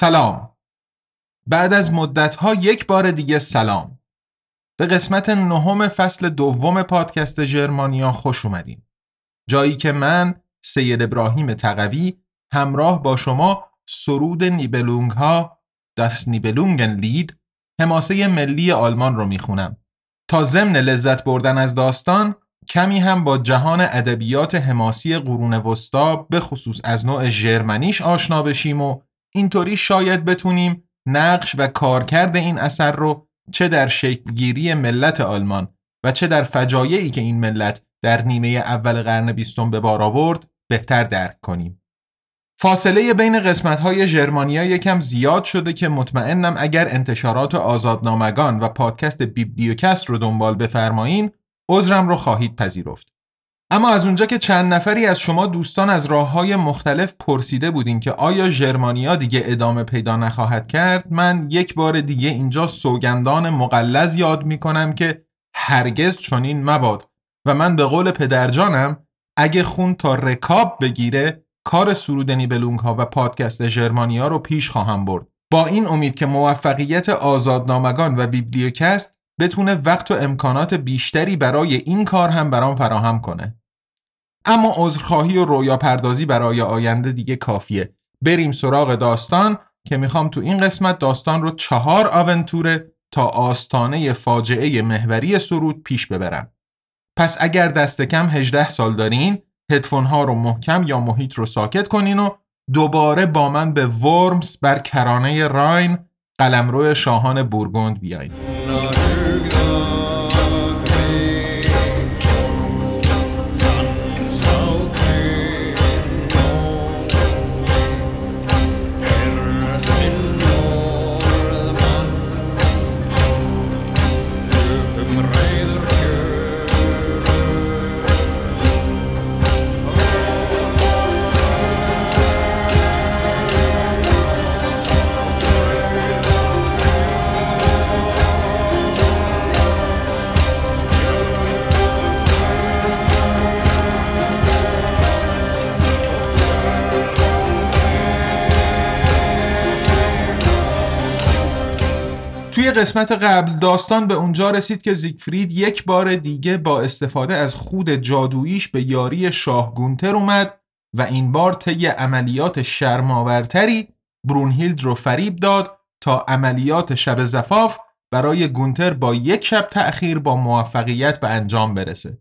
سلام. بعد از مدتها یک بار دیگه سلام. به قسمت نهم فصل دوم پادکست جرمانیا خوش اومدین. جایی که من سید ابراهیم تقوی همراه با شما سرود نیبلونگ ها دست نیبلونگن لید حماسه ملی آلمان رو می‌خونم. تا ضمن لذت بردن از داستان کمی هم با جهان ادبیات حماسی قرون وسطا به خصوص از نوع ژرمنیش آشنا بشیم و اینطوری شاید بتونیم نقش و کارکرد این اثر رو چه در شکلگیری ملت آلمان و چه در فجایعی که این ملت در نیمه اول قرن بیستم به بار آورد بهتر درک کنیم. فاصله بین قسمت های ژرمانیا یکم زیاد شده که مطمئنم اگر انتشارات آزادنامگان و پادکست بیبلیوکست رو دنبال بفرمایین عذرم رو خواهید پذیرفت. اما از اونجا که چند نفری از شما دوستان از راه های مختلف پرسیده بودین که آیا ژرمانیا دیگه ادامه پیدا نخواهد کرد من یک بار دیگه اینجا سوگندان مقلز یاد می‌کنم که هرگز چنین مباد. و من به قول پدرجانم اگه خون تا رکاب بگیره کار سرودنی بلونگ ها و پادکست ژرمانیا رو پیش خواهم برد. با این امید که موفقیت آزادنامگان و بیبلیوکست بتونه وقت و امکانات بیشتری برای این کار هم برام فراهم کنه. اما عذرخواهی و رویا پردازی برای آینده دیگه کافیه. بریم سراغ داستان که می‌خوام تو این قسمت داستان رو چهار آونتوره تا آستانه فاجعه محوری سرود پیش ببرم. پس اگر دست کم 18 سال دارین هدفون ها رو محکم یا محیط رو ساکت کنین و دوباره با من به ورمز بر کرانه راین قلمرو شاهان بورگوند بیاین. قسمت قبل داستان به اونجا رسید که زیگفرید یک بار دیگه با استفاده از خود جادوییش به یاری شاه گونتر اومد و این بار طی عملیات شرماورتری برونهیلد رو فریب داد تا عملیات شب زفاف برای گونتر با یک شب تأخیر با موفقیت به انجام برسه.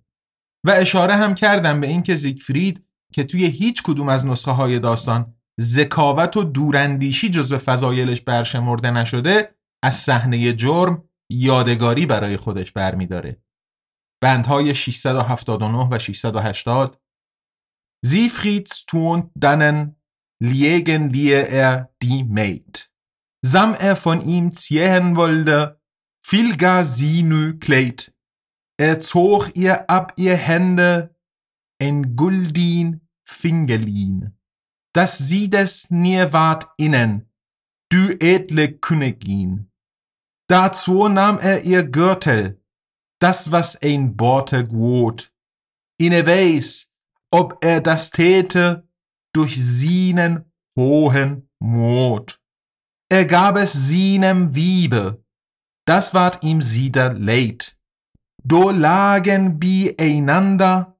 و اشاره هم کردم به اینکه زیگفرید که توی هیچ کدوم از نسخه های داستان ذکاوت و دوراندیشی جزو فضایلش برشمرده نشده از صحنه جرم یادگاری برای خودش برمیداره. بندهای 679 و 680 Sîfrit stuont dannen ligen lie er die meit sam er von im ziehen wolde vil gar sîniu kleit er zôch ir ab ir hende ان گلدین فینگلین دس زیدس نیه وات اینن دو ایدل کنگین Dazu nahm er ihr Gürtel, das was ein Borte gut. Inne weiß, ob er das täte durch seinen hohen Mut. Er gab es seinem Wiebe, das ward ihm sieder leid. Do lagen beieinander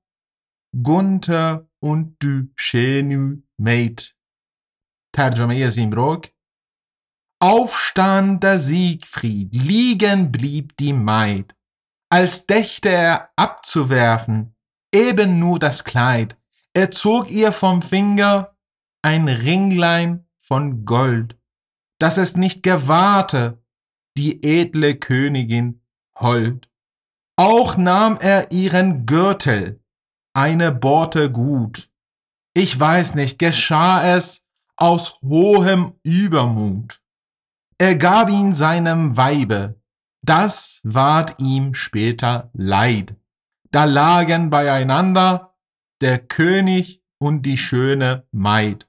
Gunther und du schöne Maid. ترجمه زیمروک Aufstand der Siegfried, liegen blieb die Maid, als dächte er abzuwerfen, eben nur das Kleid, er zog ihr vom Finger ein Ringlein von Gold, dass es nicht gewahrte, die edle Königin hold. Auch nahm er ihren Gürtel, eine Borte gut. Ich weiß nicht, geschah es aus hohem Übermut. Er gab ihn seinem Weibe, das ward ihm später Leid. Da lagen beieinander der König und die schöne Maid.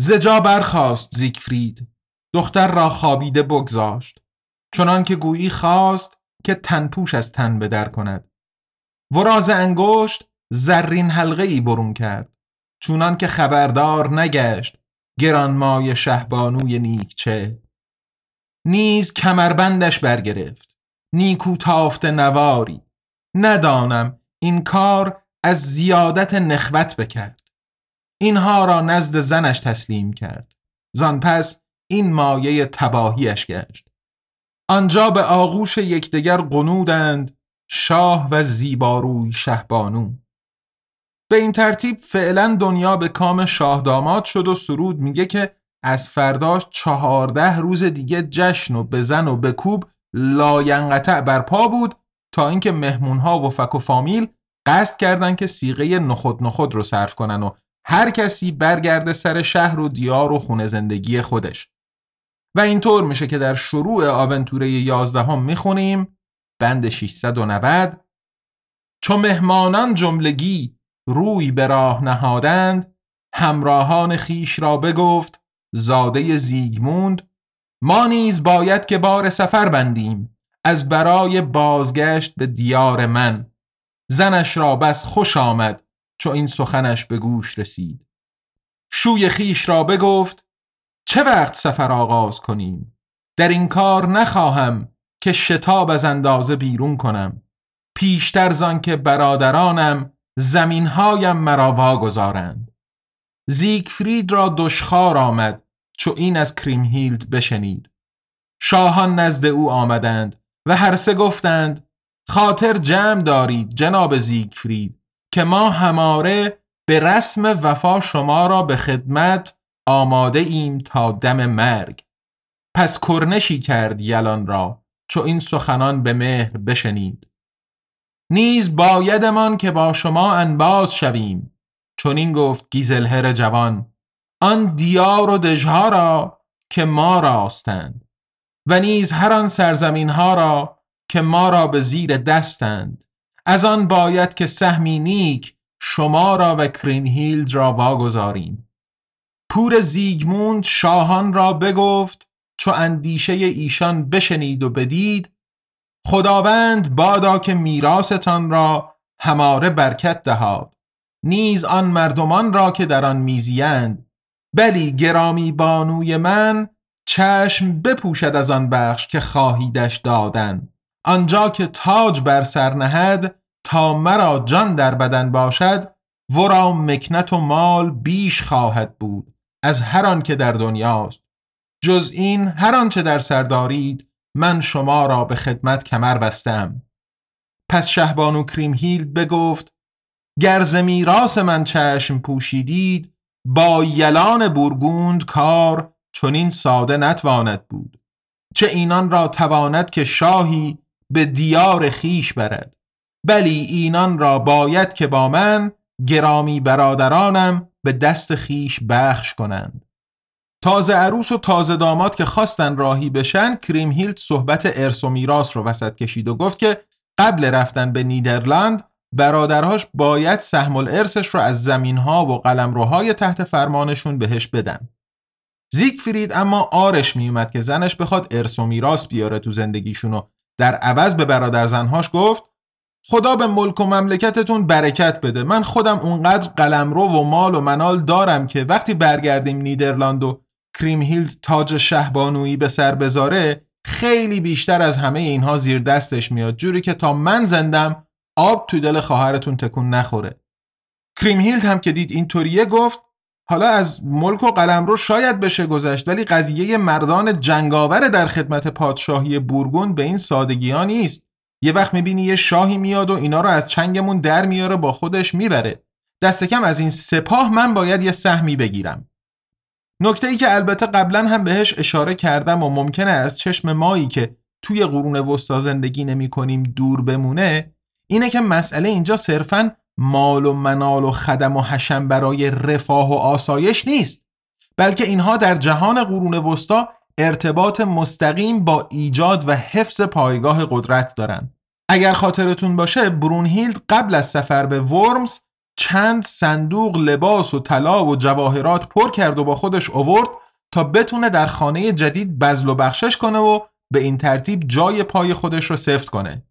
زجا برخاست زیگفرید دختر را خوابیده بگذاشت چنان که گویی خواست که تنپوش از تن به در کند وراز انگشت زرین حلقه ای برون کرد چونان که خبردار نگشت گرانمای شهبانوی نیکچه نیز کمربندش برگرفت. نیکو تافت نواری. ندانم این کار از زیادت نخوت بکرد. اینها را نزد زنش تسلیم کرد. زان پس این مایه تباهیش گشت. آنجا به آغوش یکدیگر غنودند شاه و زیباروی شهبانو. به این ترتیب فعلا دنیا به کام شاه داماد شد و سرود میگه که از فرداش چهارده روز دیگه جشن و بزن و بکوب لاینقطع برپا بود تا اینکه مهمونها و فک و فامیل قصد کردند که سیغه نخود نخود رو صرف کنن و هر کسی برگرده سر شهر و دیار و خونه زندگی خودش. و اینطور میشه که در شروع آونتوره 11 هم می‌خونیم بند 690 چو مهمانان جملگی روی به راه نهادند همراهان خیش را بگفت زاده زیگموند ما نیز باید که بار سفر بندیم از برای بازگشت به دیار من. زنش را بس خوش آمد چو این سخنش به گوش رسید. شوی خیش را بگفت چه وقت سفر آغاز کنیم؟ در این کار نخواهم که شتاب از اندازه بیرون کنم. پیشتر زان که برادرانم زمینهایم مرا واگذارند. زیگفرید را دشخار آمد چو این از کریمهیلد بشنید. شاهان نزد او آمدند و هر سه گفتند خاطر جمع دارید جناب زیگفرید که ما هماره به رسم وفا شما را به خدمت آماده ایم تا دم مرگ. پس کرنشی کرد یلان را چو این سخنان به مهر بشنید. نیز بایدمان که با شما انباز شویم. چون این گفت گیزلهر جوان آن دیار و دژها را که ما راستند و نیز هر آن سرزمین ها را که ما را به زیر دستند. از آن باید که سهمی نیک شما را و کرینهیلد را واگذاریم. پور زیگموند شاهان را بگفت چو اندیشه ایشان بشنید و بدید خداوند بادا که میراستان را هماره برکت دهاد. نیز آن مردمان را که در آن میزیند بلی گرامی بانوی من چشم بپوشد از آن بخش که خواهیدش دادن. آنجا که تاج بر سر نهد تا مرا جان در بدن باشد ورا مکنت و مال بیش خواهد بود از هر آن که در دنیاست. جز این هر آنچه در سر دارید من شما را به خدمت کمر بستم. پس شهبانو کریمهیلد بگفت گر میراث من چشم پوشیدید با یلان بورگوند کار چنین ساده نتواند بود چه اینان را تواند که شاهی به دیار خیش برد بلی اینان را باید که با من گرامی برادرانم به دست خیش بخش کنند. تازه عروس و تازه داماد که خواستن راهی بشن کریم هیلد صحبت ارث و میراث رو وسط کشید و گفت که قبل رفتن به نیدرلند برادرهاش باید سهم الارثش رو از زمینها و قلمروهای تحت فرمانشون بهش بدن. زیگفرید اما آرش میومد که زنش بخواد ارث و میراث بیاره تو زندگیشون و در عوض به برادر زنهاش گفت خدا به ملک و مملکتتون برکت بده. من خودم اونقدر قلمرو و مال و منال دارم که وقتی برگردیم نیدرلند و کریمهیلد تاج شهبانویی به سر بذاره خیلی بیشتر از همه اینها زیر دستش میاد. جوری که تا من زندم آب تو دل خواهرتون تکون نخوره. کریمهیلد هم که دید اینطوریه گفت حالا از ملک و قلمرو شاید بشه گذشت ولی قضیه مردان جنگاور در خدمت پادشاهی بورگون به این سادگی ها نیست. یه وقت می‌بینی یه شاهی میاد و اینا رو از چنگمون در میاره با خودش می‌بره. دست کم از این سپاه من باید یه سهمی بگیرم. نکته ای که البته قبلا هم بهش اشاره کردم و ممکنه از چشم مایی که توی قرون وسطا زندگی نمی کنیم دور بمونه اینه که مسئله اینجا صرفا مال و منال و خدم و حشم برای رفاه و آسایش نیست بلکه اینها در جهان قرون وسطا ارتباط مستقیم با ایجاد و حفظ پایگاه قدرت دارند. اگر خاطرتون باشه برونهیلد قبل از سفر به ورمز چند صندوق لباس و طلا و جواهرات پر کرد و با خودش اوورد تا بتونه در خانه جدید بزل و بخشش کنه و به این ترتیب جای پای خودش رو سفت کنه.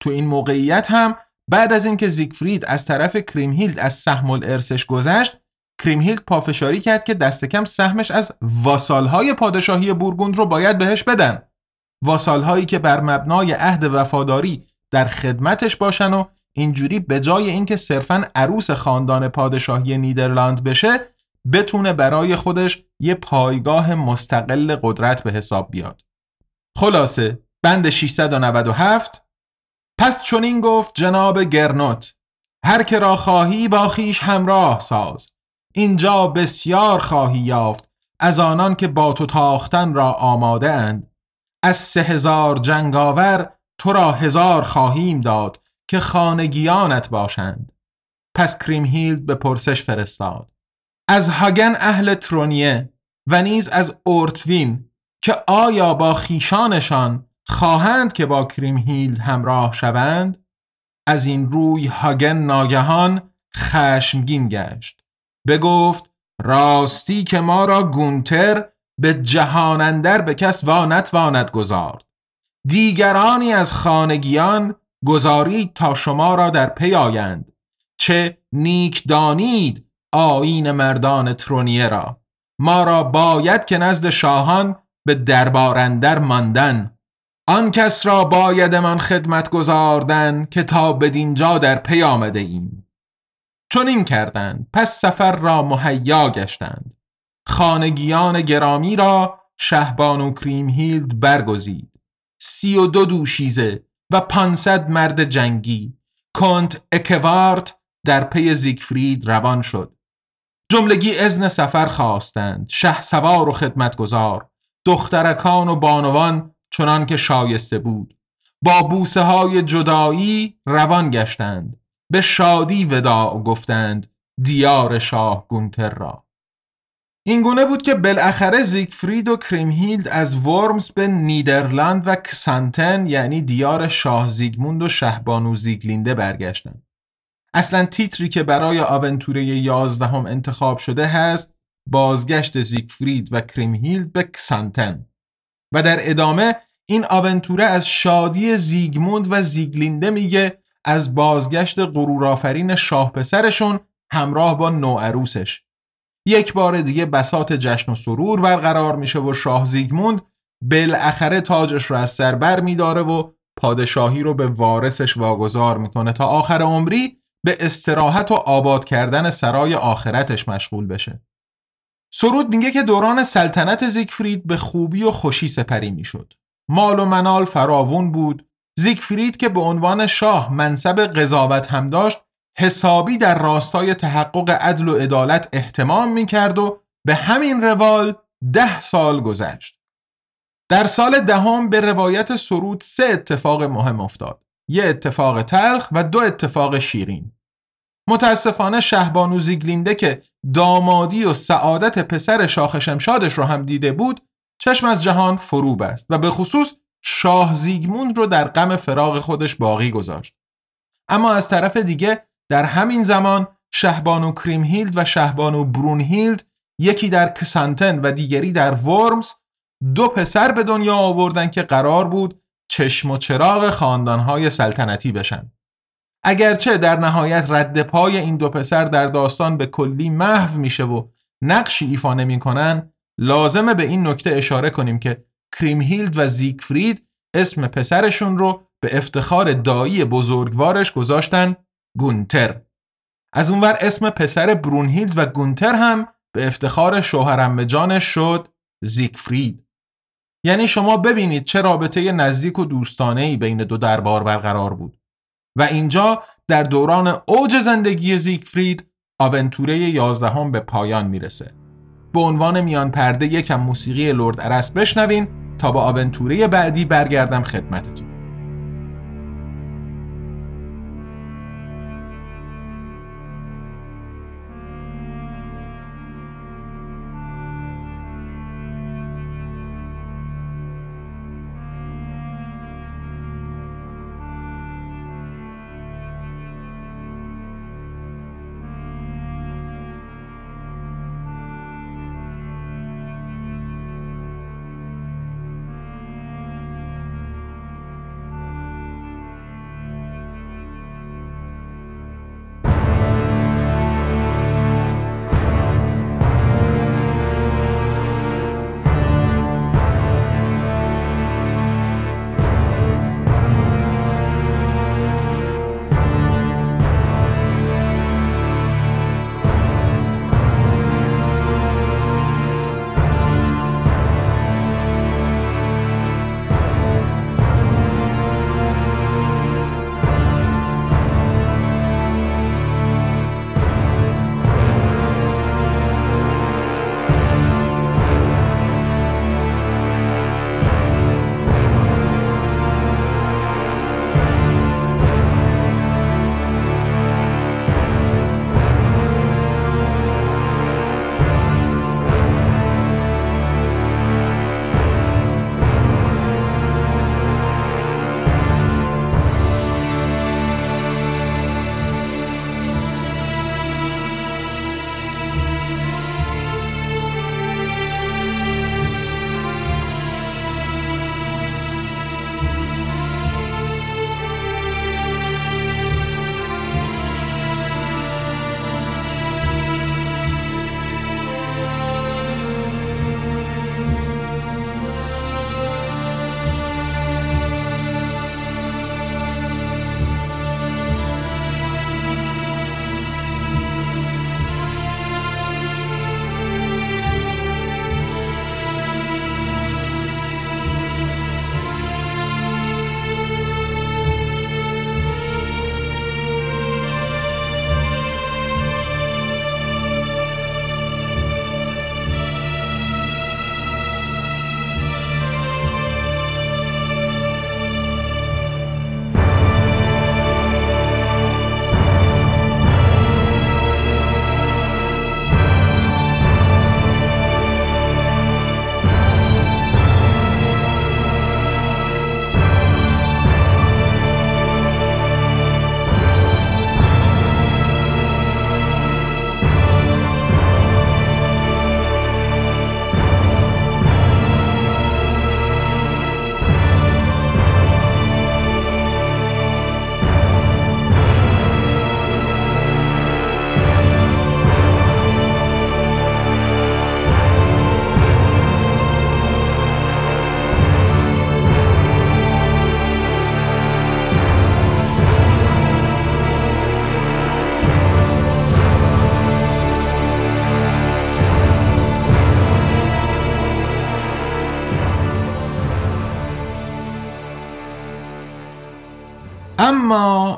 تو این موقعیت هم بعد از اینکه زیگفرید از طرف کریمهیلد از سهم الارسش گذشت کریمهیلد پافشاری کرد که دست کم سهمش از واسالهای پادشاهی بورگوند رو باید بهش بدن. واسالهایی که بر مبنای عهد وفاداری در خدمتش باشن و اینجوری به جای اینکه صرفا عروس خاندان پادشاهی نیدرلند بشه بتونه برای خودش یه پایگاه مستقل قدرت به حساب بیاد. خلاصه بند 697 پس چنین گفت جناب گرنوت هر که را خواهی با خیش همراه ساز. اینجا بسیار خواهی یافت از آنان که با تو تاختن را آماده اند. از سه هزار جنگاور تو را هزار خواهیم داد که خانگیانت باشند. پس کریمهیلد به پرسش فرستاد. از هاگن اهل ترونیه و نیز از اورتوین که آیا با خیشانشان خواهند که با کریمهیلد همراه شوند از این روی هاگن ناگهان خشمگین گشت. بگفت راستی که ما را گونتر به جهانندر به کس وا نتواند گذارد. دیگرانی از خانگیان گذارید تا شما را در پی آیند. چه نیک دانید آیین مردان ترونیه را. ما را باید که نزد شاهان به دربارندر ماندن آن کس را باید من خدمت گذاردن که تا بدینجا در پی آمده ایم. چون این کردند پس سفر را مهیا گشتند. خانگیان گرامی را شهبان و کریمهیلد برگزید. سی و دو دوشیزه و پانصد مرد جنگی. کنت اکوارت در پی زیگفرید روان شد. جملگی ازن سفر خواستند. شه سوار و خدمتگزار. دخترکان و بانوان چنان که شایسته بود. با بوسه های جدایی روان گشتند. به شادی وداع گفتند دیار شاه گونتر را. این گونه بود که بالاخره زیگفرید و کریمهیلد از ورمز به نیدرلند و کسانتن یعنی دیار شاه زیگموند و شهبانو زیگلینده برگشتند. اصلا تیتری که برای آونتوره یازدهم انتخاب شده هست بازگشت زیگفرید و کریمهیلد به کسانتن. و در ادامه این آونتوره از شادی زیگموند و زیگلینده میگه از بازگشت غرورآفرین شاه پسرشون همراه با نوعروسش یک بار دیگه بسات جشن و سرور برقرار میشه و شاه زیگموند بالاخره تاجش رو از سر بر میداره و پادشاهی رو به وارثش واگذار می‌کنه تا آخر عمری به استراحت و آباد کردن سرای آخرتش مشغول بشه. سرود میگه که دوران سلطنت زیگفرید به خوبی و خوشی سپری می‌شد. مال و منال فراوون بود. زیگفرید که به عنوان شاه منصب قضاوت هم داشت حسابی در راستای تحقق عدل و عدالت احتمام می کرد و به همین روال ده سال گذشت. در سال دهم به روایت سرود سه اتفاق مهم افتاد. یه اتفاق تلخ و دو اتفاق شیرین. متاسفانه شهبانو زیگلینده که دامادی و سعادت پسر شاخ شمشادش رو هم دیده بود چشم از جهان فرو بست و به خصوص شاه زیگموند رو در غم فراغ خودش باقی گذاشت. اما از طرف دیگه در همین زمان شهبانو کریمهیلد و شهبانو برونهیلد یکی در کسانتن و دیگری در ورمز دو پسر به دنیا آوردن که قرار بود چشم و چراغ خاندانهای سلطنتی بشن. اگرچه در نهایت رد پای این دو پسر در داستان به کلی محو میشه و نقشی ایفا نمی‌کنن لازمه به این نکته اشاره کنیم که کریمهیلد و زیگفرید اسم پسرشون رو به افتخار دایی بزرگوارش گذاشتن گونتر. از اونور اسم پسر برونهیلد و گونتر هم به افتخار شوهرم جانش شد زیگفرید. یعنی شما ببینید چه رابطه نزدیک و دوستانه ای بین دو دربار برقرار بود. و اینجا در دوران اوج زندگی زیگفرید آونتوره یازدهم به پایان می‌رسه. به عنوان میان پرده یکم موسیقی لرد ارس بشنوین تا با آونتوره بعدی برگردم خدمتتون.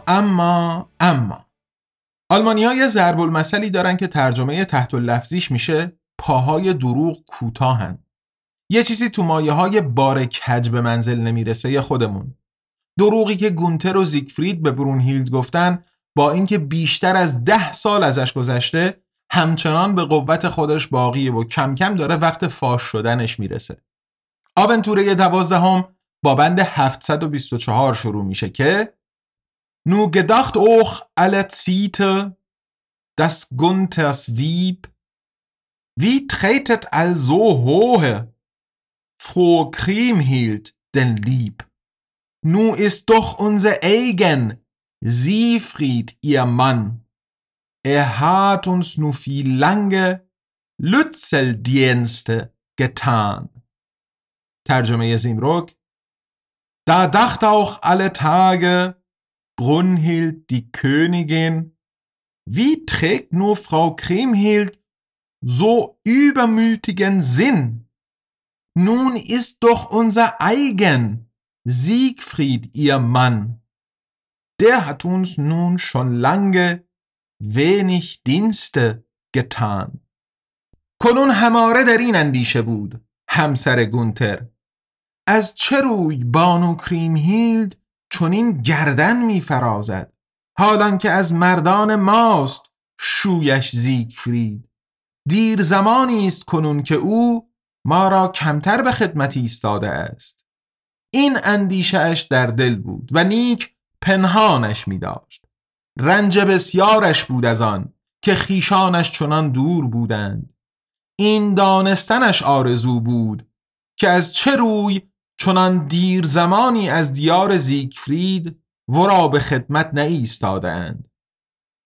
اما اما. آلمانی یه ضرب المثلی دارن که ترجمه تحت لفظیش میشه پاهای دروغ کوتاهن. یه چیزی تو مایه های بار کج به منزل نمی‌رسه خودمون. دروغی که گونتر و زیگفرید به برونهیلد گفتن با اینکه بیشتر از ده سال ازش گذشته همچنان به قوت خودش باقیه و کم کم داره وقت فاش شدنش می‌رسه. آونتوره دوازدهم با بند 724 شروع میشه که نو gedacht auch alle Ziete, dass Gunthers Wieb, wie tretet also hohe, froh Kriemhild denn lieb? Nu ist doch unser eigen Siegfried ihr Mann. Er hat uns nu viel lange Lützeldienste getan. ترجمه زیمروک Da dachte auch alle Tage Brunhild die Königin, wie trägt nur Frau Kriemhild so übermütigen Sinn? Nun ist doch unser eigen Siegfried ihr Mann. Der hat uns nun schon lange wenig Dienste getan. کنون هماره در این اندیشه بود همسر گونتر از چه روی بانو کریمهیلد چونین گردن میفرازد. حالان که از مردان ماست شویش زیگفرید. دیر زمانی است کنون که او ما را کمتر به خدمت ایستاده است. این اندیشهش در دل بود و نیک پنهانش می داشت رنج بسیارش بود از آن که خیشانش چنان دور بودند. این دانستنش آرزو بود که از چه روی چنان دیر زمانی از دیار زیگفرید ورا به خدمت اند.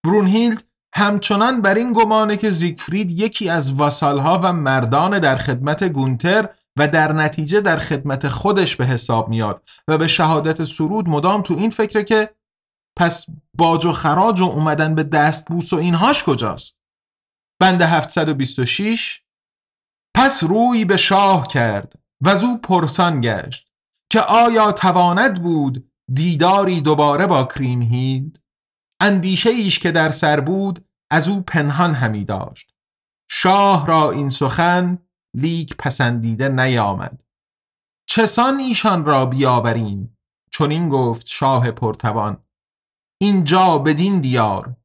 برونهیلد همچنان بر این گمانه که زیگفرید یکی از واسالها و مردان در خدمت گونتر و در نتیجه در خدمت خودش به حساب میاد و به شهادت سرود مدام تو این فکره که پس باج و خراج و اومدن به دست بوس و اینهاش کجاست؟ بند 726 پس روی به شاه کرد و او پرسان گشت که آیا تواند بود دیداری دوباره با کریم هیلد اندیشه ایش که در سر بود از او پنهان همی داشت. شاه را این سخن لیک پسندیده نیامد. چسان ایشان را بیاوریم؟ چون این گفت شاه پرتوان. اینجا بدین دیار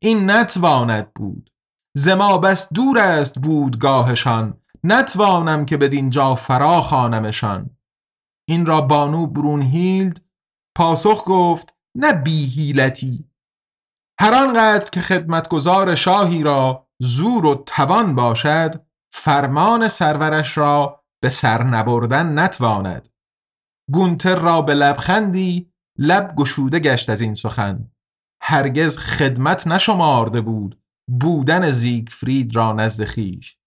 این نتواند بود. زما بس دور است بودگاهشان نتوانم که بدین جا فرا خانمشان این را بانو برونهیلد پاسخ گفت نه بیهیلتی. هر آنقدر که خدمتگزار شاهی را زور و توان باشد فرمان سرورش را به سر نبردن نتواند. گونتر را به لبخندی لب گشوده گشت از این سخن. هرگز خدمت نشمارده بود بودن زیگفرید را نزد خیش.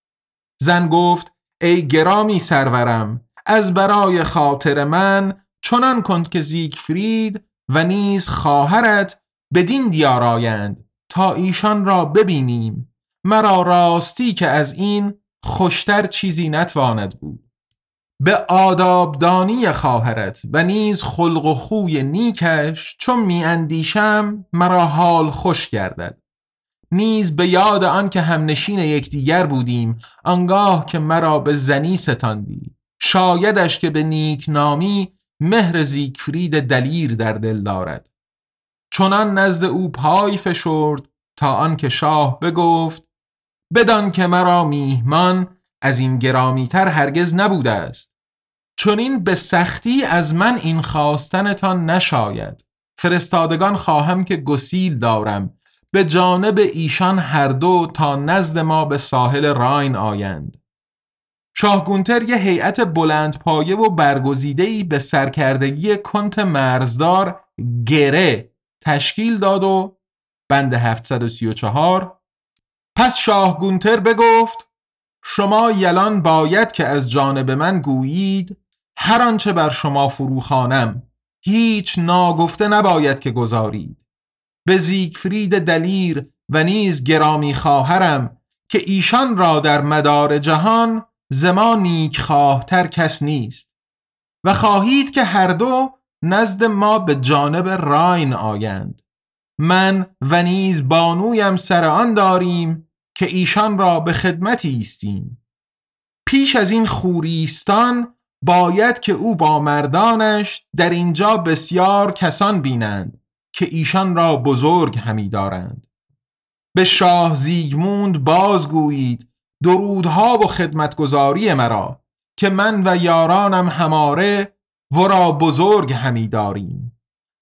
زن گفت ای گرامی سرورم از برای خاطر من چنان کن که زیگفرید و نیز خواهرت بدین دیار آیند تا ایشان را ببینیم. مرا راستی که از این خوشتر چیزی نتواند بود. به آدابدانی خواهرت و نیز خلق و خوی نیکش چون می اندیشم مرا حال خوش گردد. نیز به یاد آن که همنشین یکدیگر بودیم آنگاه که مرا به زنی ستاندی. شایدش که به نیک نامی مهر زیگفرید دلیر در دل دارد. چنان نزد او پای فشرد تا آنکه شاه بگفت بدان که مرا میهمان از این گرامیتر هرگز نبوده است. چون این به سختی از من این خواستنتان نشاید. فرستادگان خواهم که گسیل دارم به جانب ایشان هر دو تا نزد ما به ساحل راین آیند. شاه گونتر یه هیئت بلند پایه و برگزیده‌ای به سرکردگی کنت مرزدار گره تشکیل داد و بند 734 پس شاه گونتر بگفت شما یلان باید که از جانب من گویید هر آنچه بر شما فروخانم هیچ ناگفته نباید که گذارید به زیگفرید دلیر و نیز گرامی خواهرم که ایشان را در مدار جهان زما نیک خواهتر کس نیست. و خواهید که هر دو نزد ما به جانب راین آیند. من و نیز بانویم سر آن داریم که ایشان را به خدمتی ایستیم. پیش از این خوریستان باید که او با مردانش در اینجا بسیار کسان بینند. که ایشان را بزرگ همی دارند. به شاه زیگموند بازگویید درودها و خدمتگزاری مرا که من و یارانم هماره ورا بزرگ همی داریم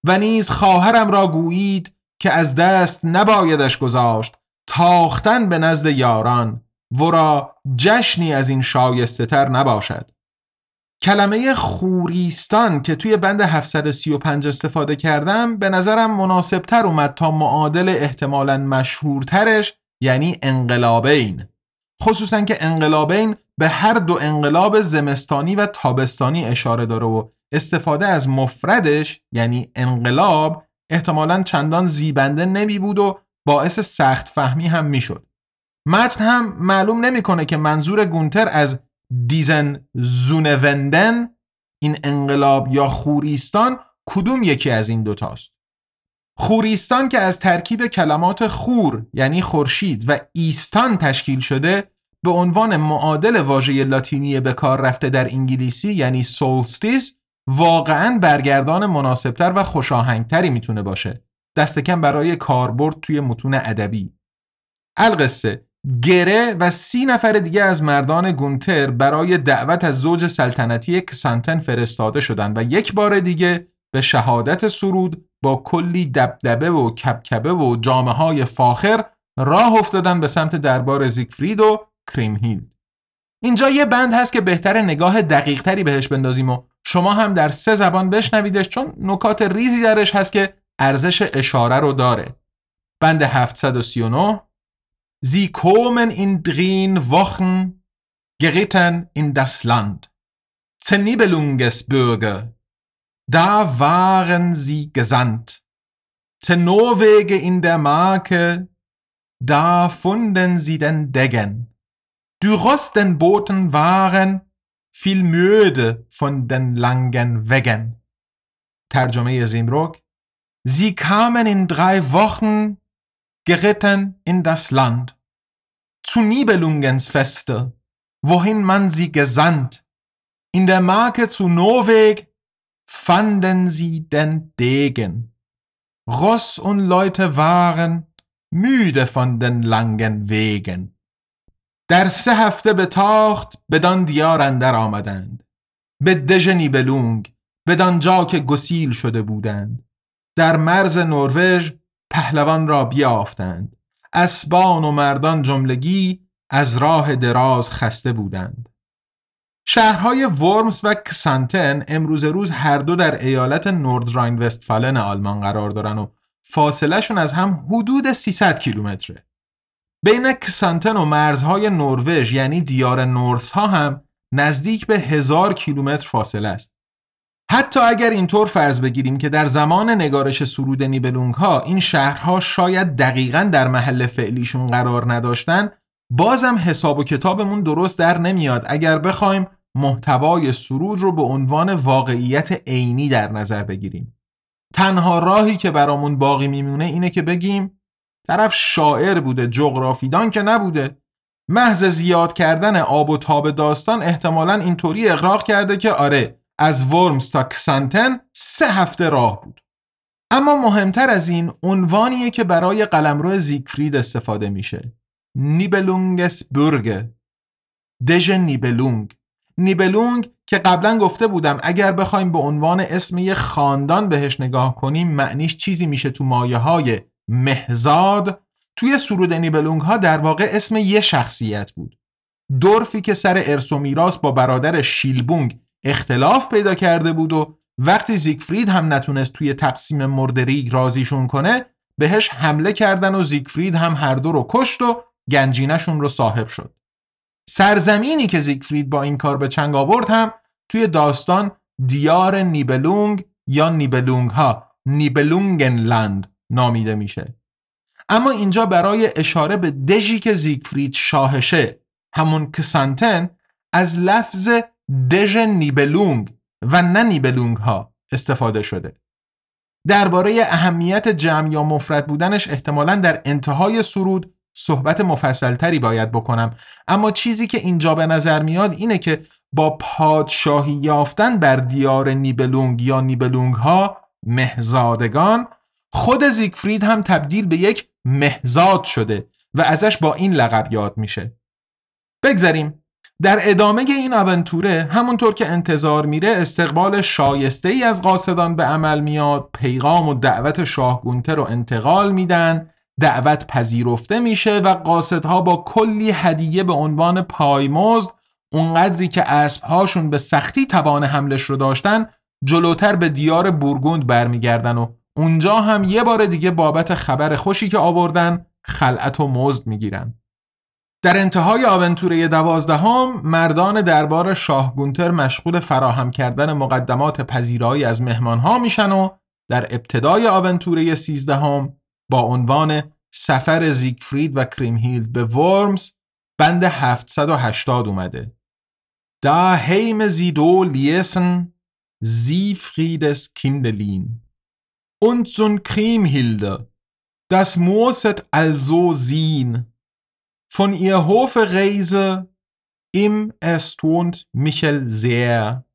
و نیز خواهرم را گویید که از دست نبایدش گذاشت تاختن به نزد یاران ورا جشنی از این شایسته تر نباشد. کلمه خوریستان که توی بند 735 استفاده کردم به نظرم مناسبتر اومد تا معادل احتمالا مشهورترش یعنی انقلابین خصوصا که انقلابین به هر دو انقلاب زمستانی و تابستانی اشاره داره و استفاده از مفردش یعنی انقلاب احتمالا چندان زیبنده نمی بود و باعث سخت فهمی هم می‌شد. متن هم معلوم نمی‌کنه که منظور گونتر از دیزن زونوندن این انقلاب یا خوریستان کدوم یکی از این دوتاست؟ خوریستان که از ترکیب کلمات خور یعنی خورشید و ایستان تشکیل شده به عنوان معادل واژه لاتینی به کار رفته در انگلیسی یعنی سولستیس واقعا برگردان مناسبتر و خوشاهنگتری می‌تونه باشه. دست کم برای کاربرد توی متون ادبی. القصه. گره و سی نفر دیگه از مردان گونتر برای دعوت از زوج سلطنتی کسانتن فرستاده شدند و یک بار دیگه به شهادت سرود با کلی دبدبه و کبکبه و جامعه های فاخر راه افتادن به سمت دربار زیگفرید و کریمهیلد اینجا یه بند هست که بهتر نگاه دقیق تری بهش بندازیم و شما هم در سه زبان بشنویدش چون نکات ریزی درش هست که ارزش اشاره رو داره. بند 739 Sie kommen in drehen Wochen, geritten in das Land. Zennibelungesbürger, da waren sie gesandt. Zennorwege in der Marke, da funden sie den Degen. Dyrostenboten waren viel müde von den langen Wegen. Terjome Simrok. Sie kamen in drei Wochen, geritten in das Land, zu Nibelungensfeste, wohin man sie gesandt. In der Marke zu Norweg fanden sie den Degen. Ross und Leute waren müde von den langen Wegen. در سه هفته به تاخت بدان دیار اندر آمدند به دژ نیبلونگ بدان جا که گسیل شده بودند در مرز نروژ پهلوان را بیافتند اسبان و مردان جملگی از راه دراز خسته بودند شهرهای ورمز و کسانتن امروز روز هر دو در ایالت نوردراین وستفالن آلمان قرار دارن و فاصلهشون از هم حدود 300 کیلومتره. بین کسانتن و مرزهای نروژ یعنی دیار نورس ها هم نزدیک به هزار کیلومتر فاصله است. حتی اگر اینطور فرض بگیریم که در زمان نگارش سرود نیبلونگ ها این شهرها شاید دقیقا در محل فعلیشون قرار نداشتن بازم حساب و کتابمون درست در نمیاد اگر بخوایم محتوای سرود رو به عنوان واقعیت عینی در نظر بگیریم. تنها راهی که برامون باقی میمونه اینه که بگیم طرف شاعر بوده جغرافیدان که نبوده. محض زیاد کردن آب و تاب داستان احتمالا اینطوری اقراق کرده که آره از ورمز تا کسانتن سه هفته راه بود. اما مهمتر از این عنوانیه که برای قلمرو زیگفرید استفاده میشه. نیبلونگس برگ دژ نیبلونگ. نیبلونگ که قبلا گفته بودم اگر بخوایم به عنوان اسم یه خاندان بهش نگاه کنیم معنیش چیزی میشه تو مایه های مهزاد. توی سرود نیبلونگ ها در واقع اسم یه شخصیت بود. دورفی که سر میراث با برادر شیلبونگ اختلاف پیدا کرده بود و وقتی زیگفرید هم نتونست توی تقسیم مردریگ رازیشون کنه بهش حمله کردن و زیگفرید هم هر دو رو کشت و گنجینشون رو صاحب شد. سرزمینی که زیگفرید با این کار به چنگ آورد هم توی داستان دیار نیبلونگ یا نیبلونگ ها نیبلونگنلند نامیده میشه. اما اینجا برای اشاره به دژی که زیگفرید شاهشه همون کسانتن از لفظ دژ نیبلونگ و نه نیبلونگ ها استفاده شده. درباره اهمیت جمع یا مفرد بودنش احتمالا در انتهای سرود صحبت مفصلتری باید بکنم اما چیزی که اینجا به نظر میاد اینه که با پادشاهی یافتن بر دیار نیبلونگ یا نیبلونگ ها مهزادگان خود زیگفرید هم تبدیل به یک مهزاد شده و ازش با این لقب یاد میشه. بگذریم. در ادامه این آونتوره همونطور که انتظار میره استقبال شایسته ای از قاصدان به عمل میاد پیغام و دعوت شاه گونتر رو انتقال میدن دعوت پذیرفته میشه و قاصدها با کلی هدیه به عنوان پایمزد اونقدری که اسبهاشون به سختی توان حملش رو داشتن جلوتر به دیار بورگوند برمیگردن و اونجا هم یه بار دیگه بابت خبر خوشی که آوردن خلعت و مزد می‌گیرن. در انتهای آونتوره دوازدهم مردان دربار شاه گونتر مشغول فراهم کردن مقدمات پذیرایی از مهمانها میشن و در ابتدای آونتوره سیزدهم با عنوان سفر زیگفرید و کریمهیلد به ورمز بند 780 اومده. دا هیم زیدو لیسن زیفریدس کیندلین. Und zum Kriemhilde, das musset also sehen. Von ihr Hofe Reise im erstaunt Michel sehr.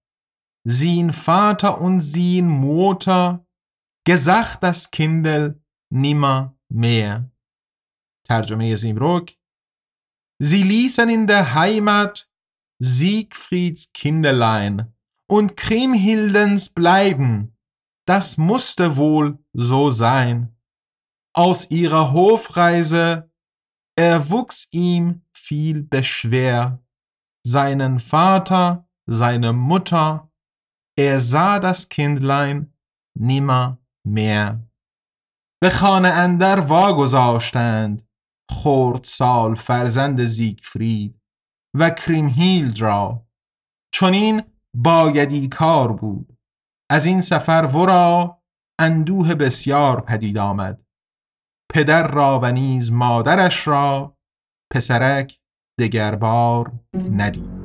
Sien Vater und sien Mutter, gesagt das Kindel nimmer mehr. ترجمه زیمروک Sie ließen in der Heimat Siegfrieds Kinderlein und Kriemhildens bleiben, das musste wohl so sein. Aus ihrer Hofreise erwuchs ihm viel Beschwer, seinen Vater, seine Mutter, er sah das Kindlein nimmer mehr. به خانه اندر واگذاشتند خورد سال فرزند زیگفرید و کریمهیلد را چنین بایدی کار بود از این سفر ورا اندوه بسیار پدید آمد پدر را و نیز مادرش را پسرک دگربار ندید.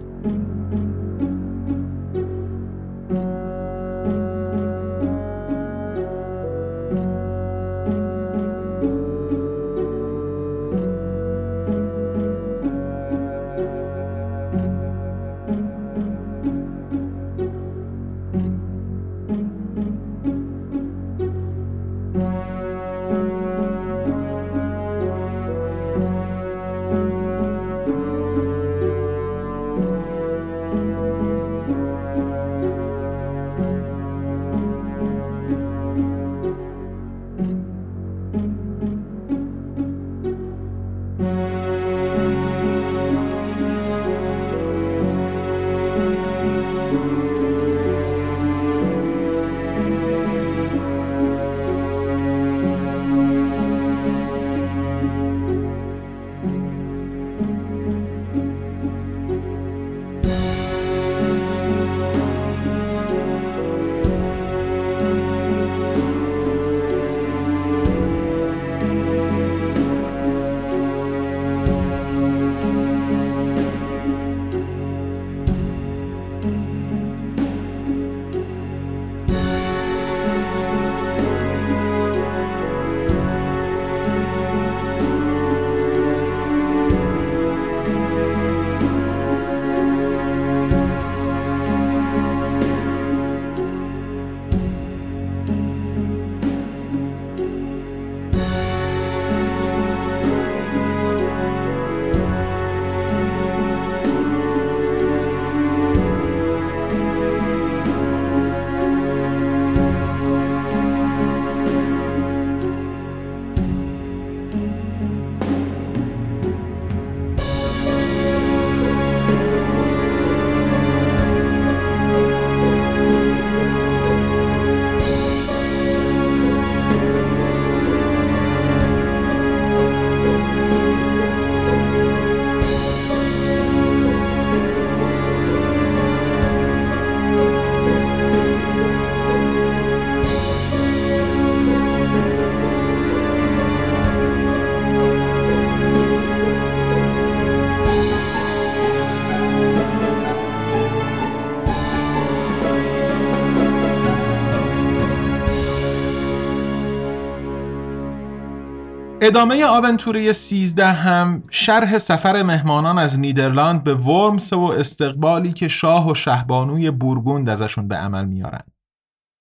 ادامه آونتوره 13 هم شرح سفر مهمانان از نیدرلند به ورمس و استقبالی که شاه و شهبانوی بورگوند ازشون به عمل میارن.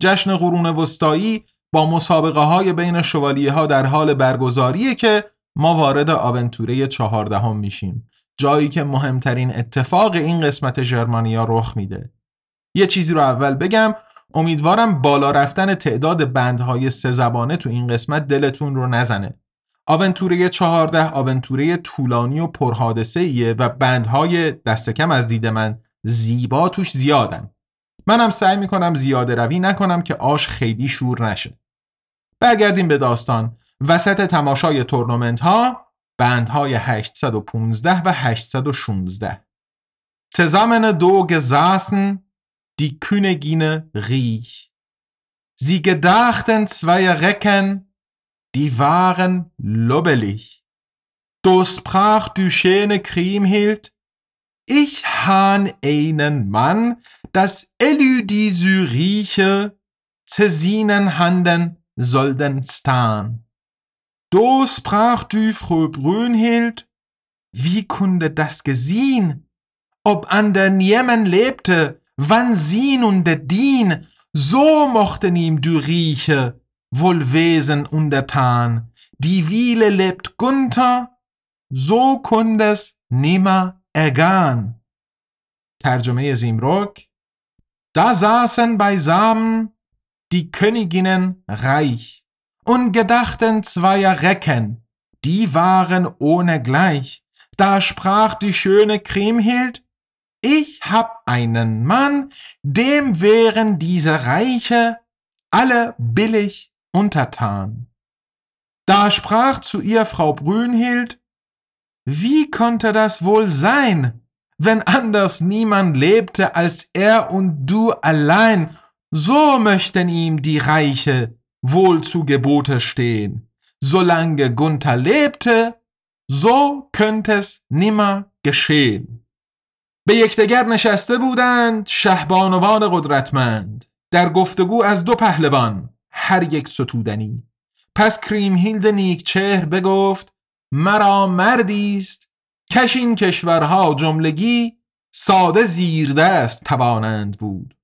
جشن قرون وسطایی با مسابقه های بین شوالیه ها در حال برگزاریه که ما وارد آونتوره چهاردهم میشیم جایی که مهمترین اتفاق این قسمت ژرمانیا رخ میده یه چیزی رو اول بگم امیدوارم بالا رفتن تعداد بندهای سه زبانه تو این قسمت دلتون رو نزنه آونتوره چهارده آونتوره طولانی و پرحادثه ایه و بندهای دست کم از دید من زیبا توش زیادن. منم سعی می‌کنم زیاده روی نکنم که آش خیلی شور نشه. برگردیم به داستان. وسط تماشای تورنمنت ها بندهای 815 و 816 Zusammen دو gesaßen die Königin Riech. Sie gedachten zweier Recken, die waren lobbelig. Do sprach du schöne Kriemhild, ich han einen Mann, das Elü die Syriche, zesinen handen sollten stan. Do sprach du Frau Brünhild, wie kunde das gesehen, ob an der Niemen lebte, wann sie nun der Dien, so mochten ihm du rieche, wohl Wesen untertan, die Wiele lebt Gunther, so kundes nimmer ergan. ترجمه زیمروک Da saßen beisammen die Königinnen reich und gedachten zweier Recken, die waren ohne gleich. Da sprach die schöne Kriemhild, ich hab einen Mann, dem wären diese Reiche alle billig untertan. Da sprach zu ihr Frau Brünhild, wie konnte das wohl sein, wenn anders niemand lebte als er und du allein, so möchten ihm die Reiche wohl zu Gebote stehen. Solange Gunther lebte, so könnte es nimmer geschehen. به یکدیگر نشسته بودند شهبانوان قدرتمند در گفتگو از دو پهلوان هر یک ستودنی. پس کریم هیلد نیک چهر بگفت مرا مردی است کش این کشورها جملگی ساده زیردست توانند بود.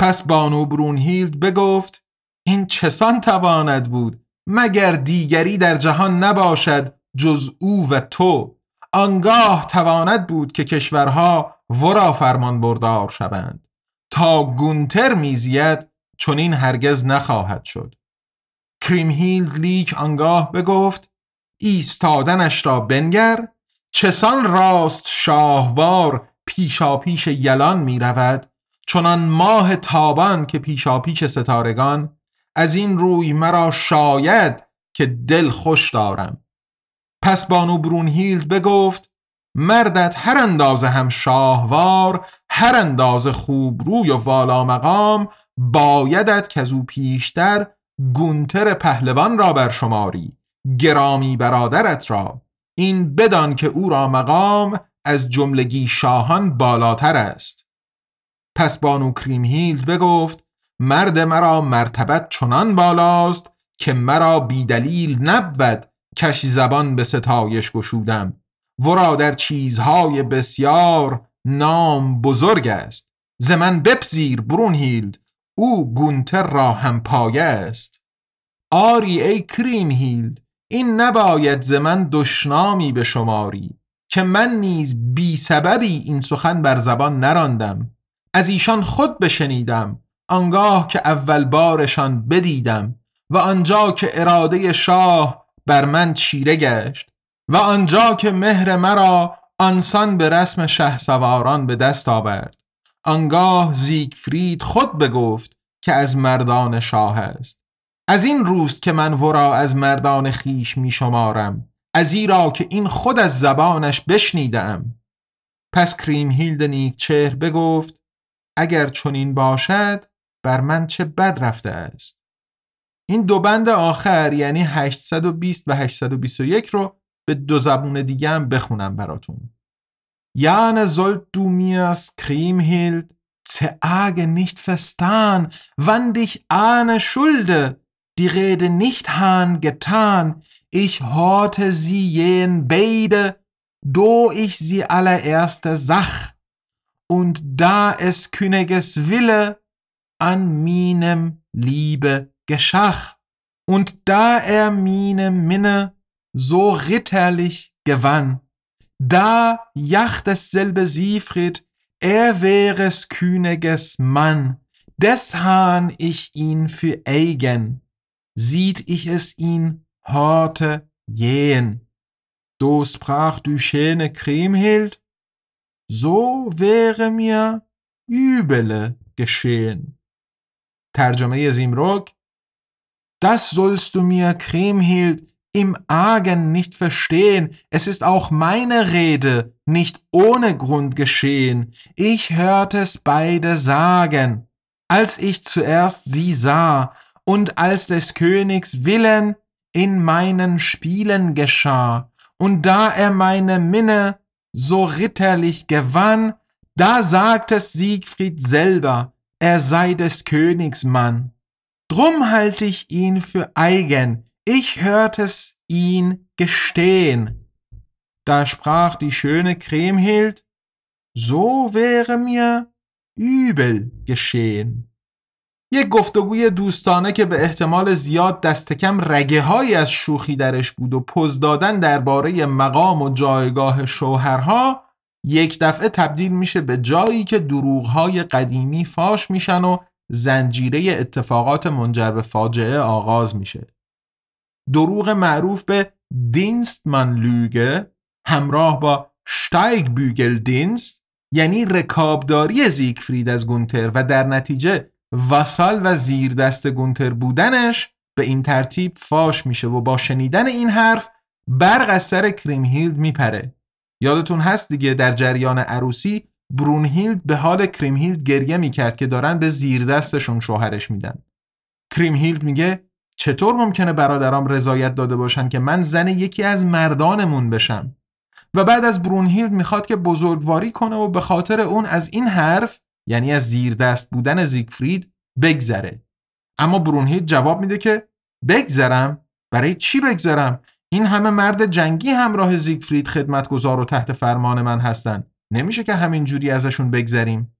پس بانو برونهیلد بگفت این چسان تواند بود مگر دیگری در جهان نباشد جز او و تو؟ آنگاه تواند بود که کشورها ورا فرمان بردار شوند. تا گونتر میزید چون این هرگز نخواهد شد. کریمهیلد لیک آنگاه بگفت ایستادنش را بنگر چسان راست شاهوار پیشاپیش یلان می رود چنان ماه تابان که پیشاپیش ستارگان از این روی مرا شاید که دل خوش دارم. پس بانو برونهیلد بگفت مردت هر اندازه هم شاهوار هر اندازه خوب روی و والا مقام بایدت که از او پیشتر گونتر پهلوان را بر شماری گرامی برادرت را. این بدان که او را مقام از جملگی شاهان بالاتر است. پس بانو کریمهیلد بگفت مرد مرا مرتبت چنان بالاست که مرا بیدلیل نبود کش زبان به ستایش گشودم. ورا در چیزهای بسیار نام بزرگ است. ز من بپذیر برونهیلد. او گونتر را هم پایه است آری ای کریم هیلد این نباید ز من دشنامی به شماری که من نیز بی سببی این سخن بر زبان نراندم. از ایشان خود بشنیدم آنگاه که اول بارشان بدیدم و آنجا که اراده شاه بر من چیره گشت و آنجا که مهر مرا آنسان به رسم شه سواران به دست آورد. آنگاه زیگفرید خود بگفت که از مردان شاه است. از این روست که من ورا از مردان خیش می شمارم از ایرا که این خود از زبانش بشنیدم. پس کریم هیلد نیک چهر بگفت اگر چنین باشد بر من چه بد رفته است؟ این دو بند آخر یعنی 820 و 821 رو به دو زبون دیگه هم بخونم براتون. Jane sollt du mir's Kriemhild zerage nicht verstan, wann dich ahne schulde, die Rede nicht hahn getan, ich horte sie jen beide, do ich sie allererste sach, und da es Königes Wille an minem Liebe geschach, und da er mine Minne so ritterlich gewann, da jacht dasselbe Siegfried, er wäres Königes Mann, des hahn ich ihn für eigen, sieht ich es ihn horte jähen. Do sprach du schöne Kriemhild, so wäre mir übele geschehen. ترجمه زیمرک Das sollst du mir, Kriemhild, im Argen nicht verstehen. Es ist auch meine Rede nicht ohne Grund geschehen. Ich hörte es beide sagen, als ich zuerst sie sah und als des Königs Willen in meinen Spielen geschah. Und da er meine Minne so ritterlich gewann, da sagte Siegfried selber, er sei des Königs Mann. Drum halte ich ihn für eigen, ich hörte es ihn gestehen. Da sprach die schöne Kriemhild, so wäre mir übel geschehen. یک گفتگوی دوستانه که به احتمال زیاد دست کم رگه های از شوخی درش بود و پز دادن درباره مقام و جایگاه شوهرها یک دفعه تبدیل میشه به جایی که دروغهای قدیمی فاش میشن و زنجیره اتفاقات منجر به فاجعه آغاز میشه. دروغ معروف به دینستمان لوگه همراه با شتایگ بیگل دینست یعنی رکابداری زیگفرید از گونتر و در نتیجه واسال و زیر دست گونتر بودنش به این ترتیب فاش میشه و با شنیدن این حرف برق از سر کریمهیلد میپره. یادتون هست دیگه در جریان عروسی برونهیلد به حال کریمهیلد گریه می‌کرد که دارن به زیر دستشون شوهرش میدن. کریمهیلد میگه چطور ممکنه برادرام رضایت داده باشن که من زن یکی از مردانمون بشم؟ و بعد از برونهیلد می‌خواد که بزرگواری کنه و به خاطر اون از این حرف یعنی از زیر دست بودن زیگفرید بگذره. اما برونهیلد جواب میده که بگذرم؟ برای چی بگذرم؟ این همه مرد جنگی همراه زیگفرید خدمتگزار و تحت فرمان من هستن. نمیشه که همین جوری ازشون بگذریم؟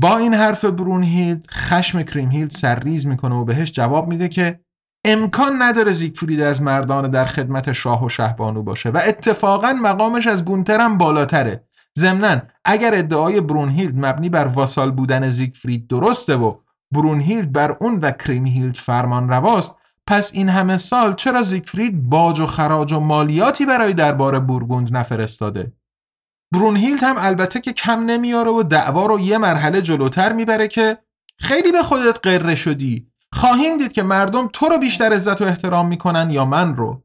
با این حرف برونهیلد خشم کریمهیلد سرریز می‌کنه و بهش جواب میده که امکان نداره زیگفرید از مردان در خدمت شاه و شهبانو باشه و اتفاقا مقامش از گونترم بالاتره. ضمنا اگر ادعای برونهیلد مبنی بر واسال بودن زیگفرید درسته و برونهیلد بر اون و کریمهیلد فرمان رواست پس این همه سال چرا زیگفرید باج و خراج و مالیاتی برای دربار بورگوند نفرستاده؟ برونهیلد هم البته که کم نمیاره و دعوا رو یه مرحله جلوتر می‌بره که خیلی به خودت قره شدی. خواهیم دید که مردم تو رو بیشتر عزت و احترام می‌کنن یا من رو.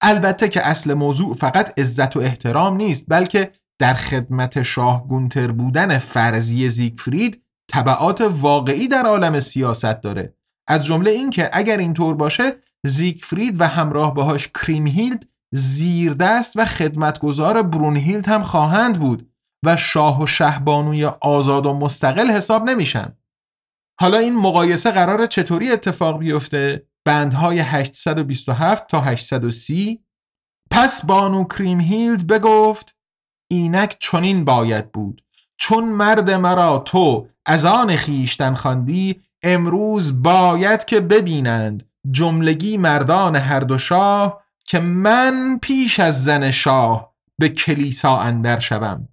البته که اصل موضوع فقط عزت و احترام نیست بلکه در خدمت شاه گونتر بودن فرضی زیگفرید طبعات واقعی در عالم سیاست داره. از جمله اینکه اگر اینطور باشه زیگفرید و همراه باهاش کریمهیلد زیردست و خدمتگزار برونهیلد هم خواهند بود و شاه و شهبانوی آزاد و مستقل حساب نمیشن. حالا این مقایسه قرار چطوری اتفاق بیفته؟ بندهای 827 تا 830 پس بانو کریمهیلد بگفت اینک چنین باید بود. چون مرد مرا تو از آن خیشتن خواندی امروز باید که ببینند جملگی مردان هر دو شاه که من پیش از زن شاه به کلیسا اندر شوم.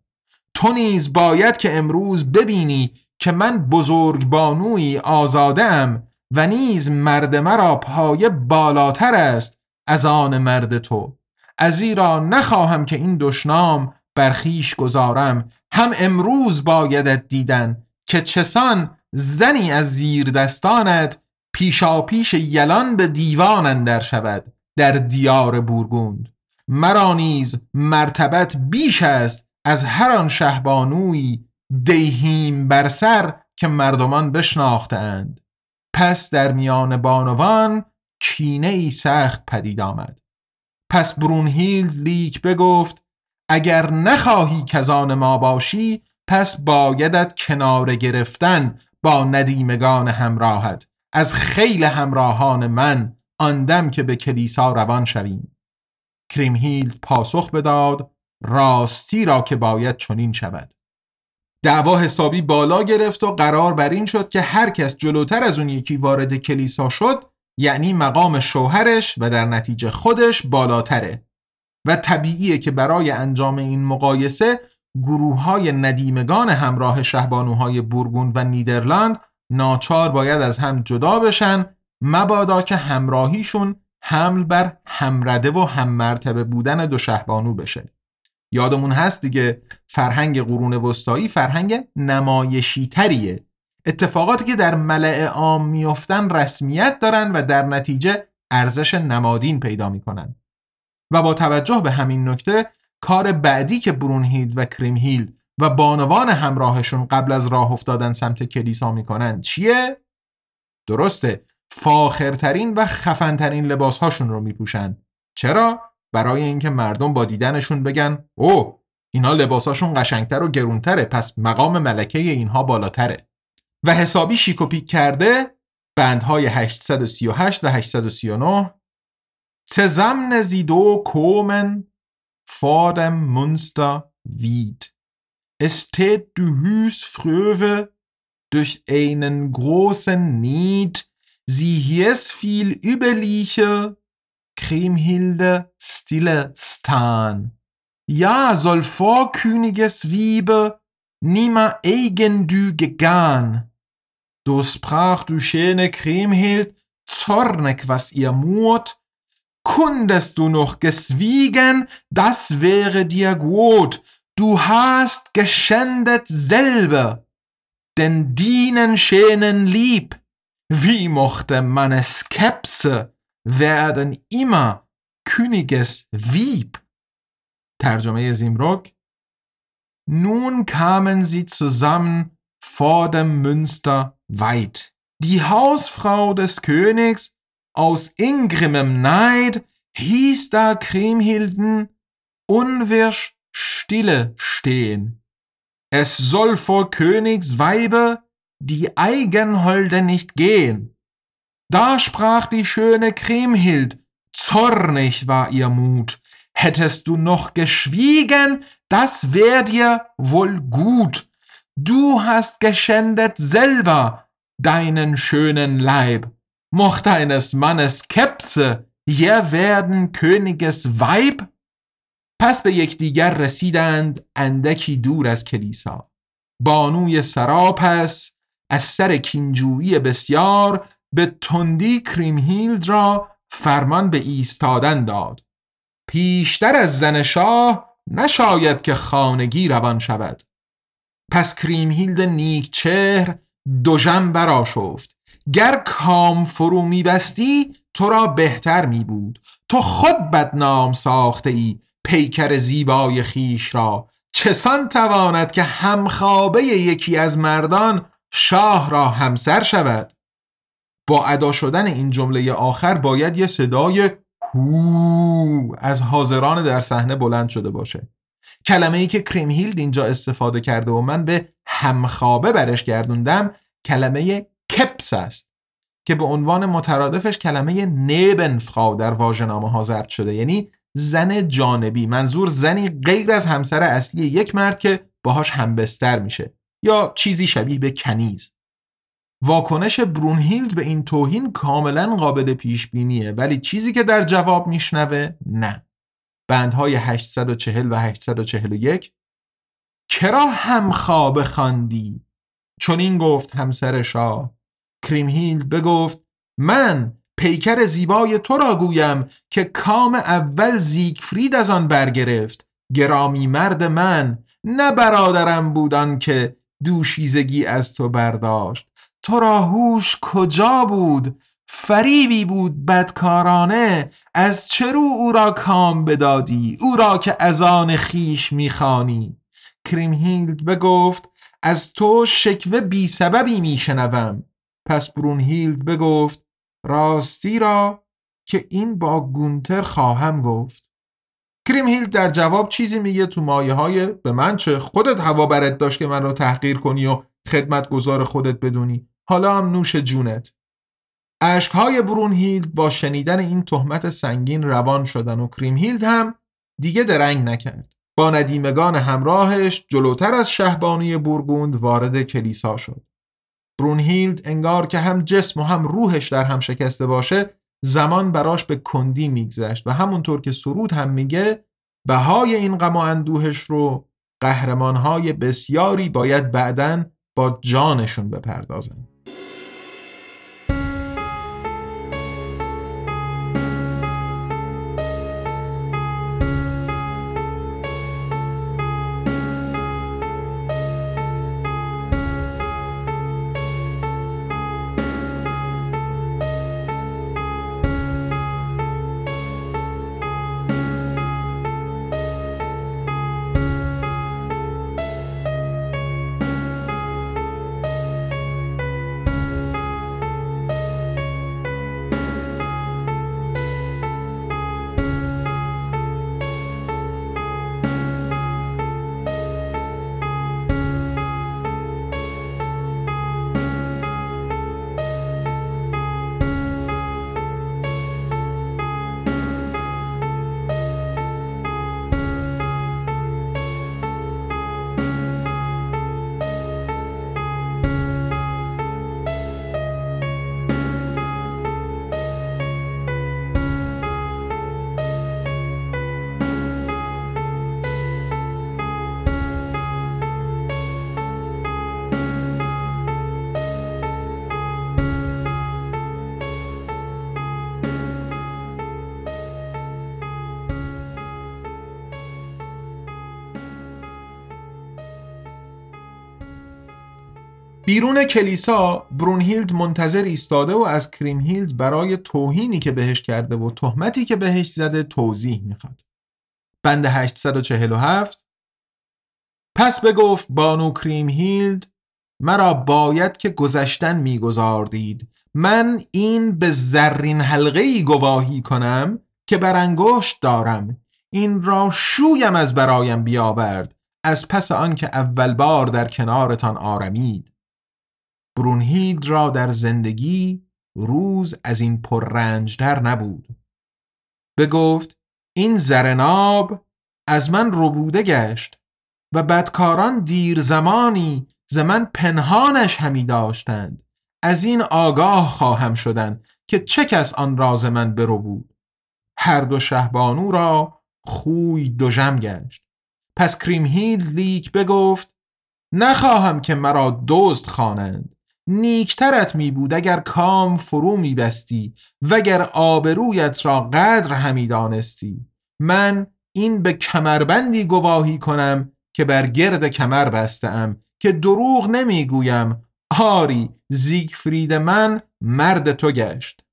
تو نیز باید که امروز ببینی که من بزرگ بانوی آزادم و نیز مرد مرا پای بالاتر است از آن مرد تو. از ایرا نخواهم که این دشنام برخیش گذارم. هم امروز بایدت دیدن که چسان زنی از زیر دستانت پیشا پیش یلان به دیوان اندر شود در دیار بورگوند. مرا نیز مرتبت بیش است از هر آن شهبانوی دیهیم بر سر که مردمان بشناختند. پس در میان بانوان کینه ای سخت پدید آمد. پس برونهیلد لیک بگفت اگر نخواهی کزان ما باشی پس بایدت کنار گرفتن با ندیمگان همراهت. از خیل همراهان من آندم که به کلیسا روان شویم. کریمهیلد پاسخ بداد راستی را که باید چنین شود. دعوا حسابی بالا گرفت و قرار بر این شد که هر کس جلوتر از اون یکی وارد کلیسا شد یعنی مقام شوهرش و در نتیجه خودش بالاتره. و طبیعیه که برای انجام این مقایسه گروه های ندیمگان همراه شهبانوهای بورگوند و نیدرلند ناچار باید از هم جدا بشن مبادا که همراهیشون حمل بر همرده و هم مرتبه بودن دو شهبانو بشه. یادمون هست دیگه فرهنگ قرون وسطایی فرهنگ نمایشی تریه اتفاقاتی که در ملع عام میفتن رسمیت دارن و در نتیجه ارزش نمادین پیدا می‌کنن و با توجه به همین نکته کار بعدی که برونهیلد و کریمهیلد و بانوان همراهشون قبل از راه افتادن سمت کلیسا می‌کنن چیه؟ درسته فاخرترین و خفنترین لباسهاشون رو میپوشن چرا؟ برای اینکه مردم با دیدنشون بگن او اینا لباساشون قشنگتر و گرونتره پس مقام ملکه اینها بالاتره و حسابی شیک کرده بندهای 838 و 839 Zusammen sie do kommen vor dem Münster Wied. Es tät du Hüs fröwe durch einen großen Nied, sie hies viel überliche Kriemhilde stille stan. Ja, soll vor Königes Wiebe nimmer eigen du gegan. Do sprach du schöne Kriemhild, zornig was ihr Mut, kundest du noch geschwiegen, das wäre dir gut. Du hast geschändet selber, denn dienen schänen lieb. Wie mochte man Skepse werden immer Königes Königeswieb. Terjame Simrok. Nun kamen sie zusammen vor dem Münster weit. Die Hausfrau des Königs aus ingrimmem Neid hieß da Kriemhilden unwirsch stille stehen. Es soll vor Königsweibe die Eigenholde nicht gehen. Da sprach die schöne Kriemhild, zornig war ihr Mut. Hättest du noch geschwiegen, das wär dir wohl gut. Du hast geschändet selber deinen schönen Leib. mocht eines Mannes Kepse je werden Königes Weib پس به یکدیگر رسیدند اندکی دور از کلیسا بانوی سراپس از سر کینجویی بسیار به تندی کریمهیلد را فرمان به ایستادن داد. پیشتر از زن شاه نشاید که خانگی روان شود. پس کریمهیلد نیک چهر دژم براشفت گر کام فرو میبستی تو را بهتر می بود تو خود بدنام ساخته ای پیکر زیبای خیش را. چسان تواند که همخوابه یکی از مردان شاه را همسر شود. با ادا شدن این جمله آخر باید یه صدای هو از حاضران در صحنه بلند شده باشه. کلمه ای که کریمهیلد اینجا استفاده کرده و من به همخوابه برش گردوندم کلمه کپس است که به عنوان مترادفش کلمه نیبنفخاو در واژه‌نامه ها ضبط شده یعنی زن جانبی منظور زنی غیر از همسر اصلی یک مرد که باهاش همبستر میشه یا چیزی شبیه به کنیز. واکنش برونهیلد به این توهین کاملا قابل پیش بینیه ولی چیزی که در جواب میشنوه نه. بندهای 840 و 841 کرا هم خواب خواندی؟ چون این گفت همسر شاه. کریمهیلد بگفت من پیکر زیبای تو را گویم که کام اول زیگفرید از آن برگرفت. گرامی مرد من نه برادرم بودن که دوشیزگی از تو برداشت. تو را هوش کجا بود؟ فریبی بود بدکارانه از چه رو او را کام بدادی؟ او را که از آن خویش می‌خوانی. کریمهیلد بگفت از تو شکوه بی سببی میشنوم. پس برونهیلد بگفت راستی را که این با گونتر خواهم گفت. کریمهیلد در جواب چیزی میگه تو مایه های به من چه خودت هوا برت داشت که من رو تحقیر کنی و خدمت گذار خودت بدونی. حالا هم نوش جونت اشکهای برونهیلد با شنیدن این تهمت سنگین روان شدن و کریمهیلد هم دیگه درنگ نکرد. با ندیمگان همراهش جلوتر از شهبانی بورگوند وارد کلیسا شد. برونهیلد انگار که هم جسم و هم روحش در هم شکسته باشه زمان براش به کندی میگذشت و همونطور که سرود هم میگه بهای این غم و اندوهش رو قهرمانهای بسیاری باید بعدن با جانشون بپردازن بیرون کلیسا برونهیلد منتظر ایستاده و از کریمهیلد برای توهینی که بهش کرده و تهمتی که بهش زده توضیح می‌خواد. بند 847 پس بگفت بانو کریمهیلد مرا باید که گذشتن میگذاردید. من این به زرین حلقه ای گواهی کنم که بر انگشت دارم. این را شویم از برایم بیاورد. از پس آنکه اول بار در کنارتان آرمید. برونهید را در زندگی روز از این پررنجتر نبود. بگفت این زرناب از من ربوده گشت و بدکاران دیر زمانی ز من پنهانش همی داشتند. از این آگاه خواهم شدن که چه کس آن راز من برو بود هر دو شهبانو را خوی دوژم گشت. پس کریمهید لیک بگفت نخواهم که مرا دزد خوانند. نیکترت می بود اگر کام فرو می بستی وگر آبرویت را قدر همی دانستی. من این به کمربندی گواهی کنم که بر گرد کمر بستم که دروغ نمی‌گویم آری زیگفرید من مرد تو گشت.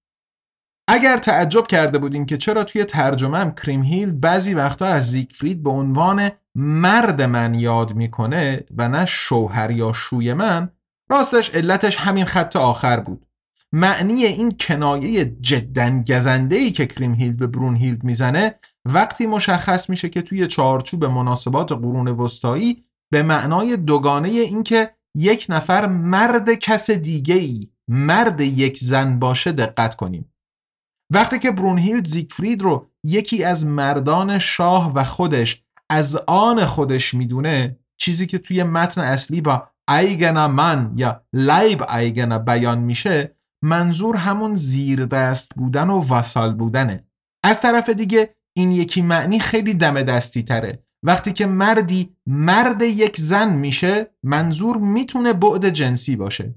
اگر تعجب کرده بودین که چرا توی ترجمهم کریمهیل بعضی وقتا از زیگفرید به عنوان مرد من یاد می‌کنه و نه شوهر یا شوی من راستش علتش همین خط آخر بود. معنی این کنایه جدا گزنده ای که کریم هیلد به برون هیلد می‌زنه وقتی مشخص میشه که توی چارچوب مناسبات قرون وسطایی به معنای دوگانه این که یک نفر مرد کس دیگه ای مرد یک زن باشه دقت کنیم. وقتی که برونهیلد زیگفرید رو یکی از مردان شاه و خودش از آن خودش می‌دونه چیزی که توی متن اصلی با ایگن من یا لایب ایگن بیان میشه منظور همون زیر دست بودن و وسال بودنه. از طرف دیگه این یکی معنی خیلی دم دستی تره. وقتی که مردی مرد یک زن میشه منظور می‌تونه بعد جنسی باشه.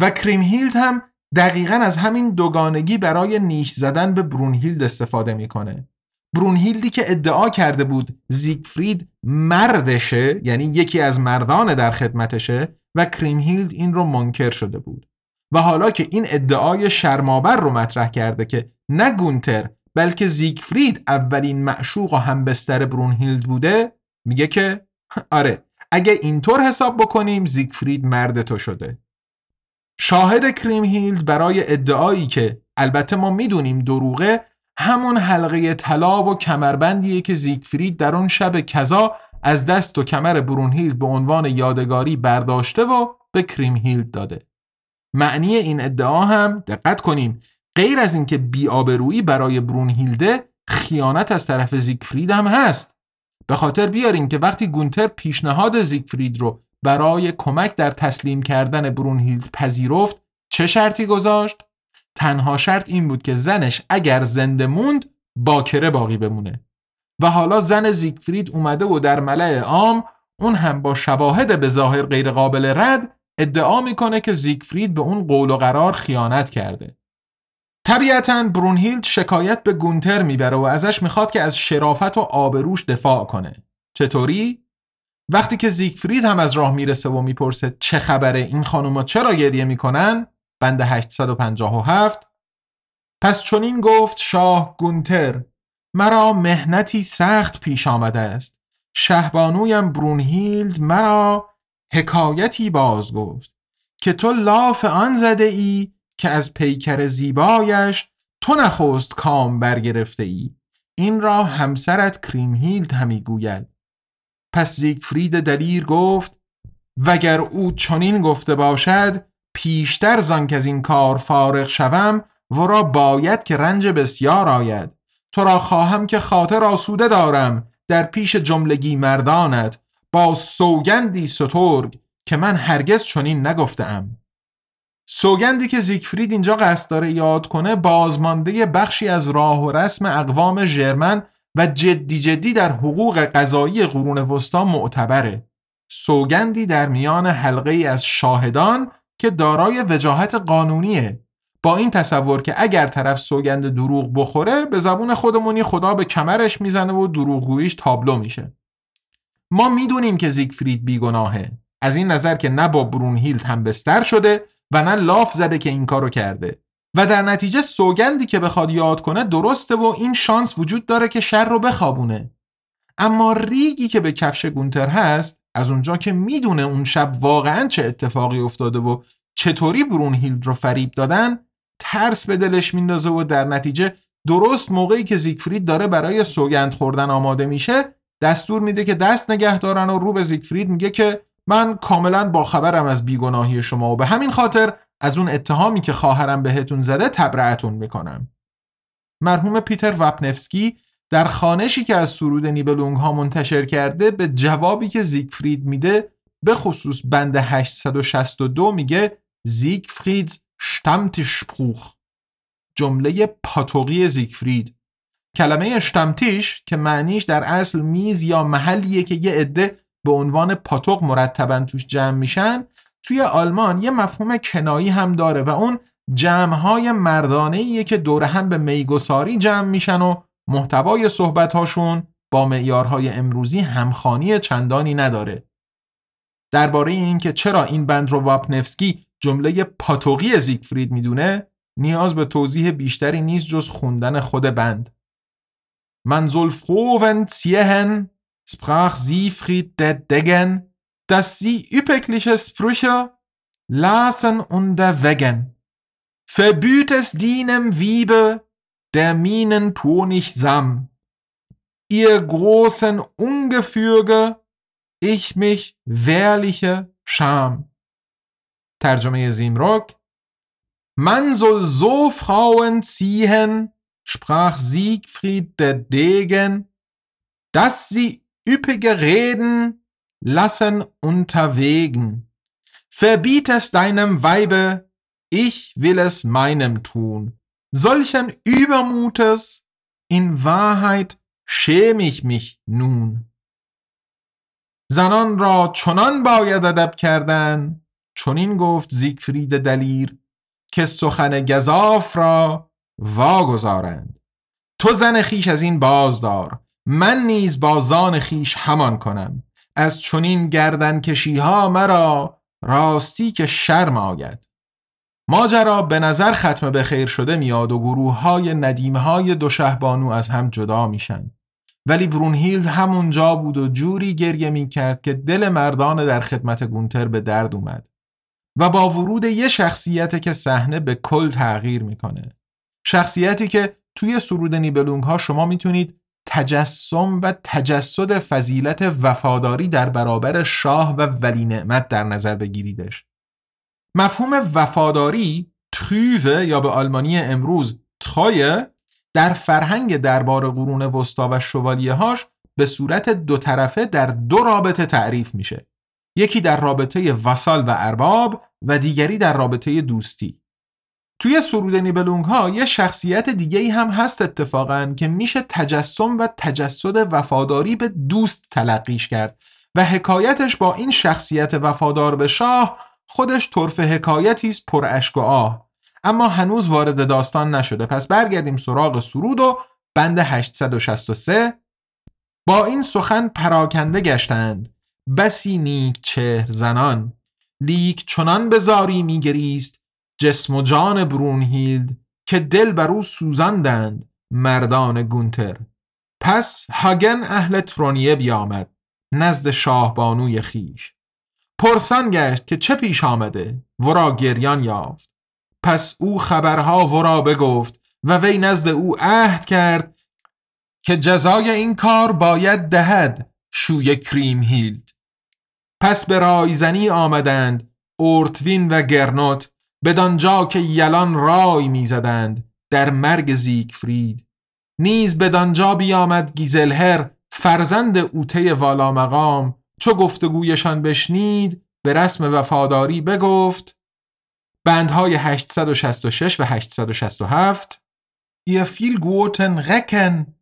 و کریمهیلد هم دقیقا از همین دوگانگی برای نیش زدن به برونهیلد استفاده می‌کنه. برونهیلدی که ادعا کرده بود زیگفرید مردشه یعنی یکی از مردان در خدمتشه و کریمهیلد این رو منکر شده بود. و حالا که این ادعای شرماور رو مطرح کرده که نه گونتر بلکه زیگفرید اولین معشوق و همبستر برونهیلد بوده میگه که آره اگه اینطور حساب بکنیم زیگفرید مرد تو شده. شاهد کریمهیلد برای ادعایی که البته ما می‌دونیم دروغه همون حلقه طلا و کمربندیه که زیگفرید در اون شب کذا از دست و کمر برونهیلد به عنوان یادگاری برداشته و به کریمهیلد داده معنی این ادعا هم دقت کنیم غیر از اینکه بیآبرویی برای برونهیلده خیانت از طرف زیگفرید هم هست به خاطر بیارین که وقتی گونتر پیشنهاد زیگفرید رو برای کمک در تسلیم کردن برونهیلد پذیرفت چه شرطی گذاشت؟ تنها شرط این بود که زنش اگر زنده موند باکره باقی بمونه. و حالا زن زیگفرید اومده و در ملع عام اون هم با شواهد به ظاهر غیر قابل رد ادعا می‌کنه که زیگفرید به اون قول و قرار خیانت کرده. طبیعتا برونهیلد شکایت به گونتر می‌بره و ازش می‌خواد که از شرافت و آبروش دفاع کنه. چطوری؟ وقتی که زیگفرید هم از راه می‌رسه و می‌پرسه چه خبره این خانوما چرا گریه می‌کنن؟ بند 857 پس چنین گفت شاه گونتر مرا مهنتی سخت پیش آمده است. شهبانویم برونهیلد مرا حکایتی باز گفت که تو لاف آن زده ای که از پیکر زیبایش تو نخست کام برگرفته ای. این را همسرت کریمهیلد همی گوید. پس زیگفرید دلیر گفت وگر او چنین گفته باشد پیشتر زان که از این کار فارغ شوم ورا باید که رنج بسیار آید. تو را خواهم که خاطر آسوده دارم در پیش جملگی مردانت. با سوگندی سترگ که من هرگز چنین نگفتم. سوگندی که زیگفرید اینجا قصد داره یاد کنه بازمانده بخشی از راه و رسم اقوام ژرمن و جدی جدی در حقوق قضایی قرون وسطا معتبره. سوگندی در میان حلقه ای از شاهدان که دارای وجاهت قانونیه. با این تصور که اگر طرف سوگند دروغ بخوره به زبون خودمونی خدا به کمرش می‌زنه و دروغگوییش تابلو میشه. ما می‌دونیم که زیگفرید بیگناهه. از این نظر که نه با برونهیلد هم بستر شده و نه لاف زده که این کارو کرده. و در نتیجه سوگندی که بخواد یاد کنه درسته و این شانس وجود داره که شر رو بخوابونه. اما ریگی که به کفش گونتر هست از اونجا که می‌دونه اون شب واقعا چه اتفاقی افتاده و چطوری برونهیلد رو فریب دادن ترس به دلش میندازه و در نتیجه درست موقعی که زیگفرید داره برای سوگند خوردن آماده میشه دستور میده که دست نگه دارن و رو به زیگفرید میگه که من کاملا با خبرم از بیگناهی شما و به همین خاطر از اون اتهامی که خواهرم بهتون زده تبرعتون می‌کنم. مرحوم پیتر وپنفسکی در خانشی که از سرود نیبلونگ ها منتشر کرده به جوابی که زیگفرید میده به خصوص بند 862 میگه زیگفریدز شتمتشپروخ جمله پاتوقی زیگفرید. کلمه اشتمتیش که معنیش در اصل میز یا محلیه که یه عده به عنوان پاتوق مرتبا توش جمع میشن توی آلمان یه مفهوم کنایی هم داره و اون جمعهای مردانه که دور هم به میگساری جمع میشن و محتوای صحبتهاشون با معیارهای امروزی همخانی چندانی نداره درباره اینکه چرا این بند رو واپنفسکی جمله پاتوقی زیگفرید می‌دونه نیاز به توضیح بیشتری نیست جز خوندن خود بند من frohen ziehen, sprach Siegfried der Degen, dass sie üppigliche Sprüche lasen und erwägen. Verbütes dienem Wiebe, der Minen Tonig sam. Ihr großen Ungefüge, ich mich wehrliche Scham. ترجمه زیمروک Man soll so Frauen ziehen, sprach Siegfried der Degen, dass sie üppige Reden lassen unterwegen. Verbiet es deinem Weibe, ich will es meinem tun. Solchen Übermutes, in Wahrheit schäme ich mich nun. زنان را چنان باید ادب کردن چنین گفت زیگفرید دلیر که سخن گذاف را واگذارند تو زن خیش از این بازدار من نیز با زان خیش همان کنم از چنین گردن کشی ها مرا راستی که شرم آید ماجرا به نظر ختم به خیر شده میاد و گروه های ندیم های دو شهبانو از هم جدا میشن. ولی برونهیلد همونجا بود و جوری گریه می کرد که دل مردان در خدمت گونتر به درد اومد و با ورود یه شخصیت که صحنه به کل تغییر می‌کنه. شخصیتی که توی سرود نیبلونگ ها شما می‌تونید تجسم و تجسد فضیلت وفاداری در برابر شاه و ولی نعمت در نظر بگیریدش. مفهوم وفاداری تریوه یا به آلمانی امروز تخایه در فرهنگ دربار قرون وسطا و شوالیه هاش به صورت دو طرفه در دو رابطه تعریف میشه. یکی در رابطه وسال و ارباب و دیگری در رابطه دوستی. توی سرود نیبلونگ ها یه شخصیت دیگه ای هم هست اتفاقا که میشه تجسم و تجسد وفاداری به دوست تلقیش کرد و حکایتش با این شخصیت وفادار به شاه خودش طرف حکایتی است پر اشک و آه. اما هنوز وارد داستان نشده. پس برگردیم سراغ سرود و بند 863 با این سخن پراکنده گشتند. بسی نیک چهر زنان. لیک چنان به زاری میگریست جسم و جان برونهیلد که دل بر او سوزاندند مردان گونتر. پس هاگن اهل ترونیه بیامد نزد شاهبانوی خیش. پرسان گشت که چه پیش آمده ورا گریان یافت. پس او خبرها ورا بگفت و وی نزد او عهد کرد که جزای این کار باید دهد شوی کریم هیلد. پس به رایزنی آمدند اورتوین و گرنوت بدانجا که یلان رای می‌زدند در مرگ زیگفرید. نیز بدانجا بیامد گیزلهر فرزند اوته والا مقام چو گفتگویشان بشنید به رسم وفاداری بگفت بندهای 866 و 867 Ihr viel guten Recken,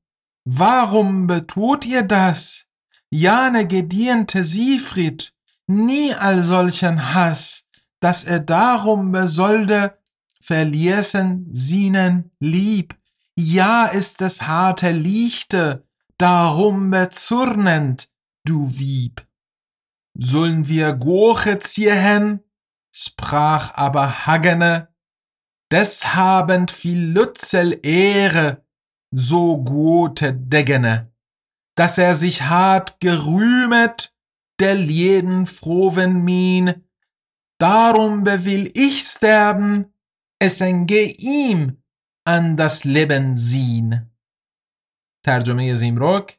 warum betut ihr das? Jane gediente Siegfried, nie all solchen Hass, dass er darum besolde verließen sienen lieb. Ja ist es harte Lichte, darum bezurnend, du Wieb. Sollen wir Goche ziehen? sprach aber Hagene, deshabend viel Lützel Ehre, so gute Degene, dass er sich hart gerühmet, der jeden frohen Mien, darum bewill ich sterben, es entgeh ihm an das Leben ziehen. Terjome Simrock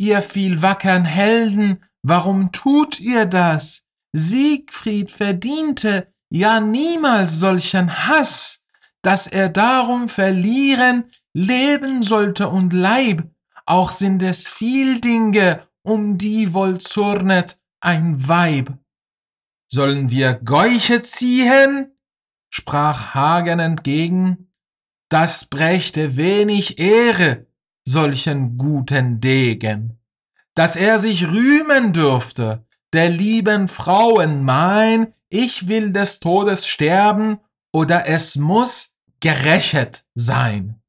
Ihr viel wackern Helden, warum tut ihr das? Siegfried verdiente ja niemals solchen Hass, dass er darum verlieren leben sollte und Leib, auch sind es viel Dinge, um die wohl zürnet ein Weib. Sollen wir Geuche ziehen? sprach Hagen entgegen, das brächte wenig Ehre solchen guten Degen, dass er sich rühmen dürfte, der lieben Frauen mein, ich will des Todes sterben, oder es muss gerächet sein.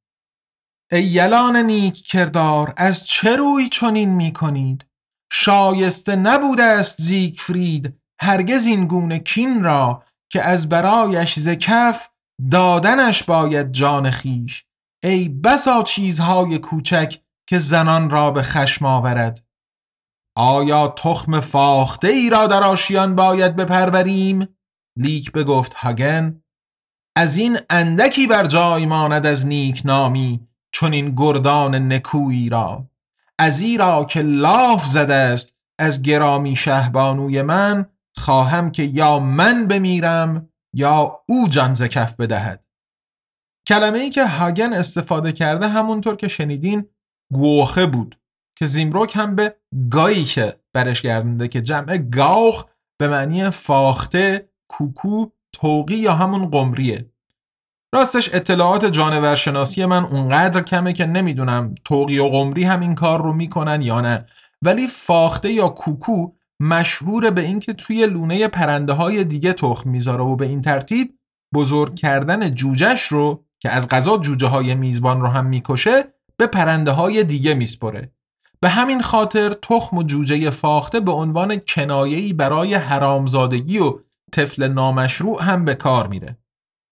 ای یلان نیک کردار از چه روی چنین می کنید شایسته نبوده است زیگفرید هرگز این گونه کین را که از برایش ز کف دادنش باید جان خیش ای بسا چیزهای کوچک که زنان را به خشم آورد. آیا تخم فاخته ای را در آشیان باید بپروریم؟ لیک بگفت هاگن. از این اندکی بر جای ماند از نیک نامی چون این گردان نکویی را. از را که لاف زده است از گرامی شهبانوی من خواهم که یا من بمیرم یا او جان کف بدهد. کلمه ای که هاگن استفاده کرده همونطور که شنیدین گوخه بود که زیمروک هم به گایی که برش گردنده که جمع گاوخ به معنی فاخته کوکو توقی یا همون قمریه. راستش اطلاعات جانورشناسی من اونقدر کمه که نمی‌دونم توقی و قمری هم این کار رو می‌کنن یا نه. ولی فاخته یا کوکو مشهور به اینکه توی لونه پرنده های دیگه تخم می‌ذاره و به این ترتیب بزرگ کردن جوجهش رو که از غذا جوجه های میزبان رو هم می‌کشه به پرنده های دیگه میسپره. به همین خاطر تخم و جوجه فاخته به عنوان کنایه‌ای برای حرامزادگی و طفل نامشروع هم به کار میره.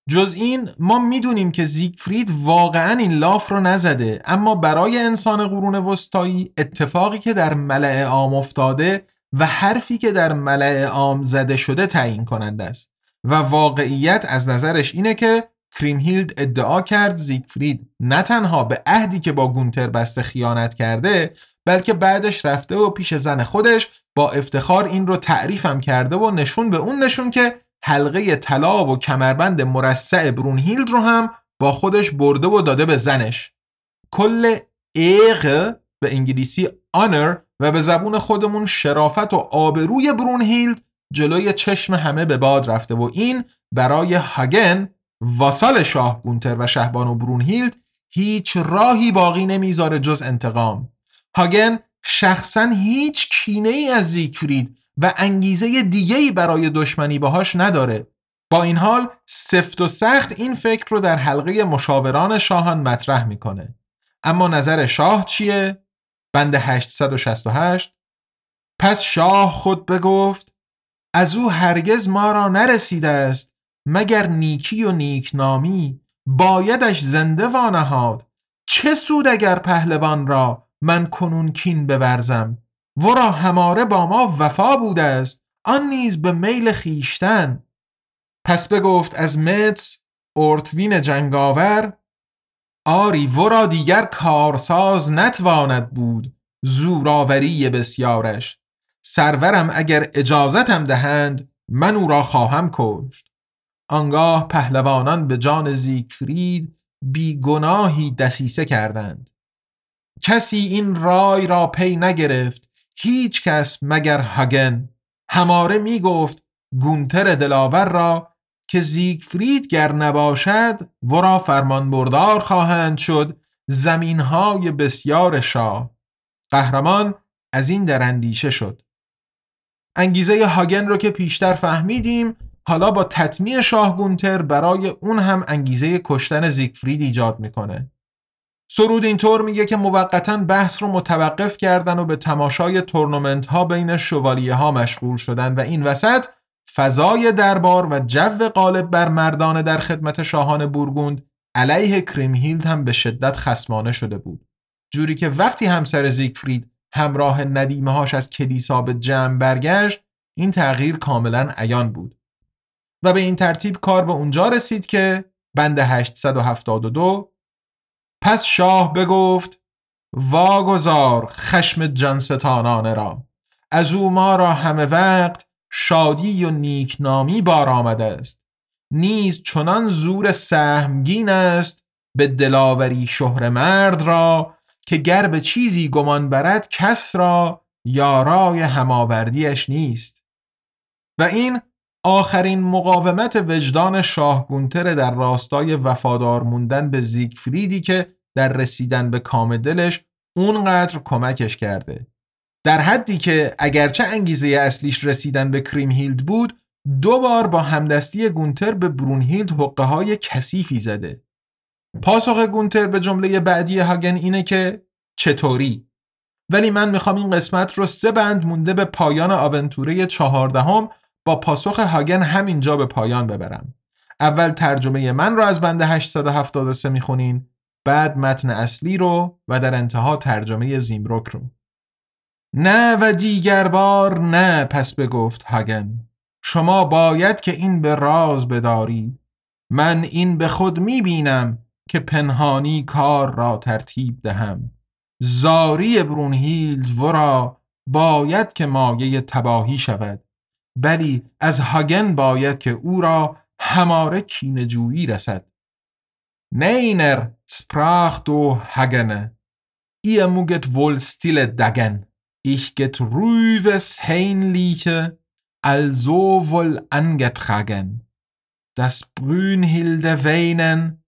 جز این ما می‌دونیم که زیگفرید واقعا این لاف رو نزده اما برای انسان قرون وسطایی اتفاقی که در ملع عام افتاده و حرفی که در ملع عام زده شده تعیین کننده است. و واقعیت از نظرش اینه که کریمهیلد ادعا کرد زیگفرید نه تنها به عهدی که با گونتر بسته خیانت کرده بلکه بعدش رفته و پیش زن خودش با افتخار این رو تعریفم کرده و نشون به اون نشون که حلقه طلا و کمربند مرصع برونهیلد رو هم با خودش برده و داده به زنش. کل ایغ به انگلیسی آنر و به زبون خودمون شرافت و آبروی برونهیلد جلوی چشم همه به باد رفته و این برای هاگن واسال شاه گونتر و شهبان و برونهیلد هیچ راهی باقی نمی‌ذاره جز انتقام. هاگن شخصا هیچ کینه ای از زیگفرید و انگیزه دیگه ای برای دشمنی باهاش نداره. با این حال سفت و سخت این فکر رو در حلقه مشاوران شاهان مطرح می‌کنه. اما نظر شاه چیه؟ بند 868 پس شاه خود بگفت از او هرگز ما را نرسیده است. مگر نیکی و نیکنامی بایدش زنده وانهاد؟ چه سود اگر پهلوان را من کنون کین ببرزم؟ ورا هماره با ما وفا بوده است آن نیز به میل خیشتن پس بگفت از متس ارتوین جنگاور آری ورا دیگر کارساز نتواند بود زوراوری بسیارش. سرورم اگر اجازتم دهند من او را خواهم کشت. آنگاه پهلوانان به جان زیگفرید بیگناهی دسیسه کردند. کسی این رای را پی نگرفت هیچ کس مگر هاگن. هماره می گفت گونتر دلاور را که زیگفرید گر نباشد ورا فرمان بردار خواهند شد زمینهای بسیار شاه. قهرمان از این در اندیشه شد. انگیزه هاگن رو که پیشتر فهمیدیم حالا با تطمیع شاه گونتر برای اون هم انگیزه کشتن زیگفرید ایجاد می‌کنه. سرود اینطور میگه که موقتا بحث رو متوقف کردن و به تماشای تورنمنت ها بین شوالیه ها مشغول شدن و این وسط فضای دربار و جو غالب بر مردان در خدمت شاهان بورگوند علیه کریمهیلد هم به شدت خسمانه شده بود. جوری که وقتی همسر زیگفرید همراه ندیمه هاش از کلیسا به جمع برگشت این تغییر کاملا عیان بود. و به این ترتیب کار به اونجا رسید که بند 872 پس شاه بگفت واگذار خشم جنستانانه را. از او ما را همه وقت شادی و نیکنامی بار آمده است. نیز چنان زور سهمگین است به دلاوری شهر مرد را که گر به چیزی گمان برد کس را یارای هماوردیش نیست. و این آخرین مقاومت وجدان شاه گونتر در راستای وفادار موندن به زیگفریدی که در رسیدن به کام دلش اونقدر کمکش کرده. در حدی که اگرچه انگیزه اصلیش رسیدن به کریم هیلد بود دو بار با همدستی گونتر به برونهیلد حقه های کثیفی زده. پاسخ گونتر به جمله بعدی هاگن اینه که چطوری؟ ولی من می‌خوام این قسمت رو سه بند مونده به پایان آونتوره چهاردهم با پاسخ هاگن همینجا به پایان ببرم. اول ترجمه من رو از بند 873 می‌خونین بعد متن اصلی رو و در انتها ترجمه زیمروک رو. نه و دیگر بار نه پس بگفت هاگن. شما باید که این به راز بدارید من این به خود می‌بینم که پنهانی کار را ترتیب دهم. زاری برونهیلد ورا باید که مایه تباهی شود. بلی از هاگن باید که او را هماره کینجویی رسد نیگر sprach du Hagene ihr muget wohl stille dagen ich get rüves heinliche also wohl angetragen das Brünhilde weinen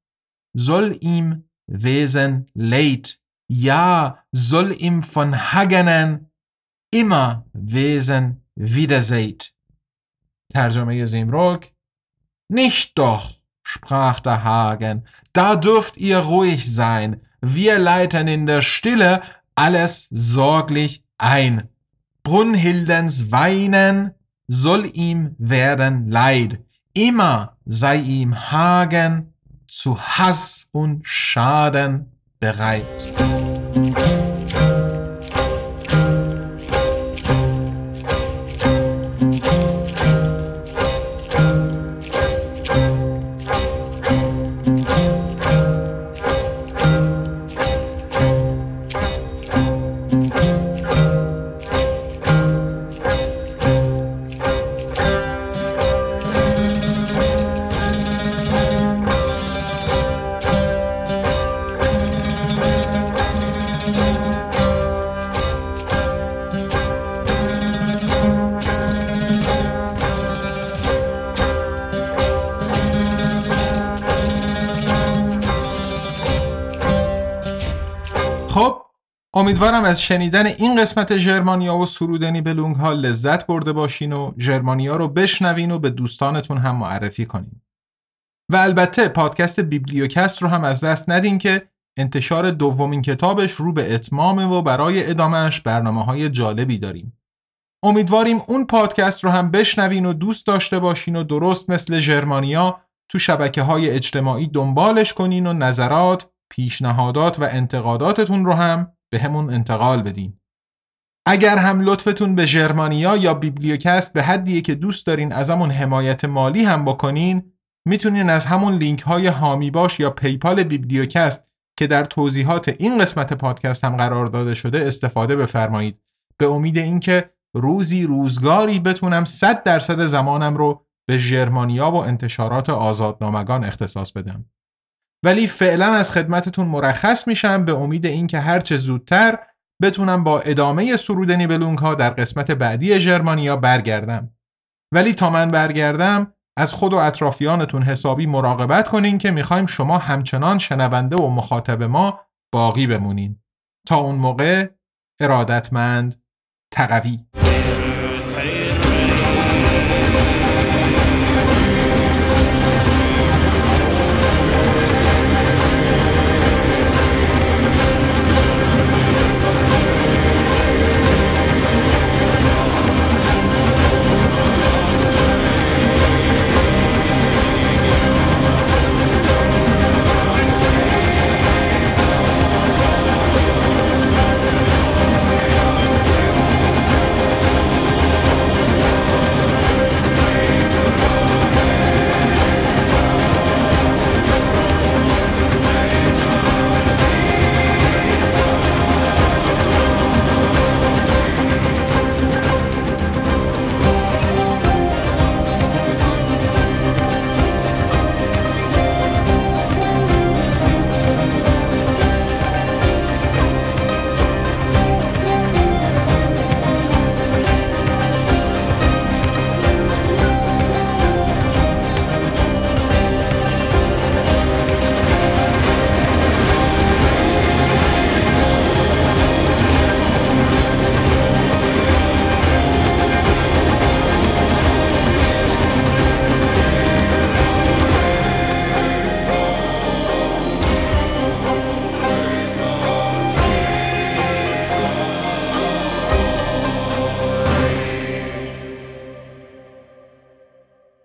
soll ihm wesen leid ja soll ihm von Hagenen immer wesen wiederseht Terjamه Simrog. Nicht doch, sprach der Hagen, da dürft ihr ruhig sein. Wir leiten in der Stille alles sorglich ein. Brunhildens Weinen soll ihm werden Leid. Immer sei ihm Hagen zu Hass und Schaden bereit. امیدوارم از شنیدن این قسمت ژرمانیا و سرودنی بلونگ ها لذت برده باشین و ژرمانیا رو بشنوین و به دوستانتون هم معرفی کنین. و البته پادکست بیبلیوکست رو هم از دست ندین که انتشار دومین کتابش رو به اتمامه و برای ادامهش برنامه های جالبی داریم. امیدواریم اون پادکست رو هم بشنوین و دوست داشته باشین و درست مثل ژرمانیا تو شبکه های اجتماعی دنبالش کنین و نظرات، پیشنهادات و انتقاداتتون رو هم به همون انتقال بدین. اگر هم لطفتون به ژرمانیا یا بیبلیوکست به حدیه که دوست دارین از همون حمایت مالی هم بکنین می‌تونین از همون لینک های هامی باش یا پیپال بیبلیوکست که در توضیحات این قسمت پادکست هم قرار داده شده استفاده بفرمایید به امید اینکه روزی روزگاری بتونم 100 درصد زمانم رو به ژرمانیا و انتشارات آزادنامگان اختصاص بدم ولی فعلا از خدمتتون مرخص میشم به امید اینکه هرچه زودتر بتونم با ادامه سرود نیبلونگ ها در قسمت بعدی ژرمانیا برگردم. ولی تا من برگردم از خود و اطرافیانتون حسابی مراقبت کنین که می‌خوایم شما همچنان شنونده و مخاطب ما باقی بمونین. تا اون موقع ارادتمند تقوی.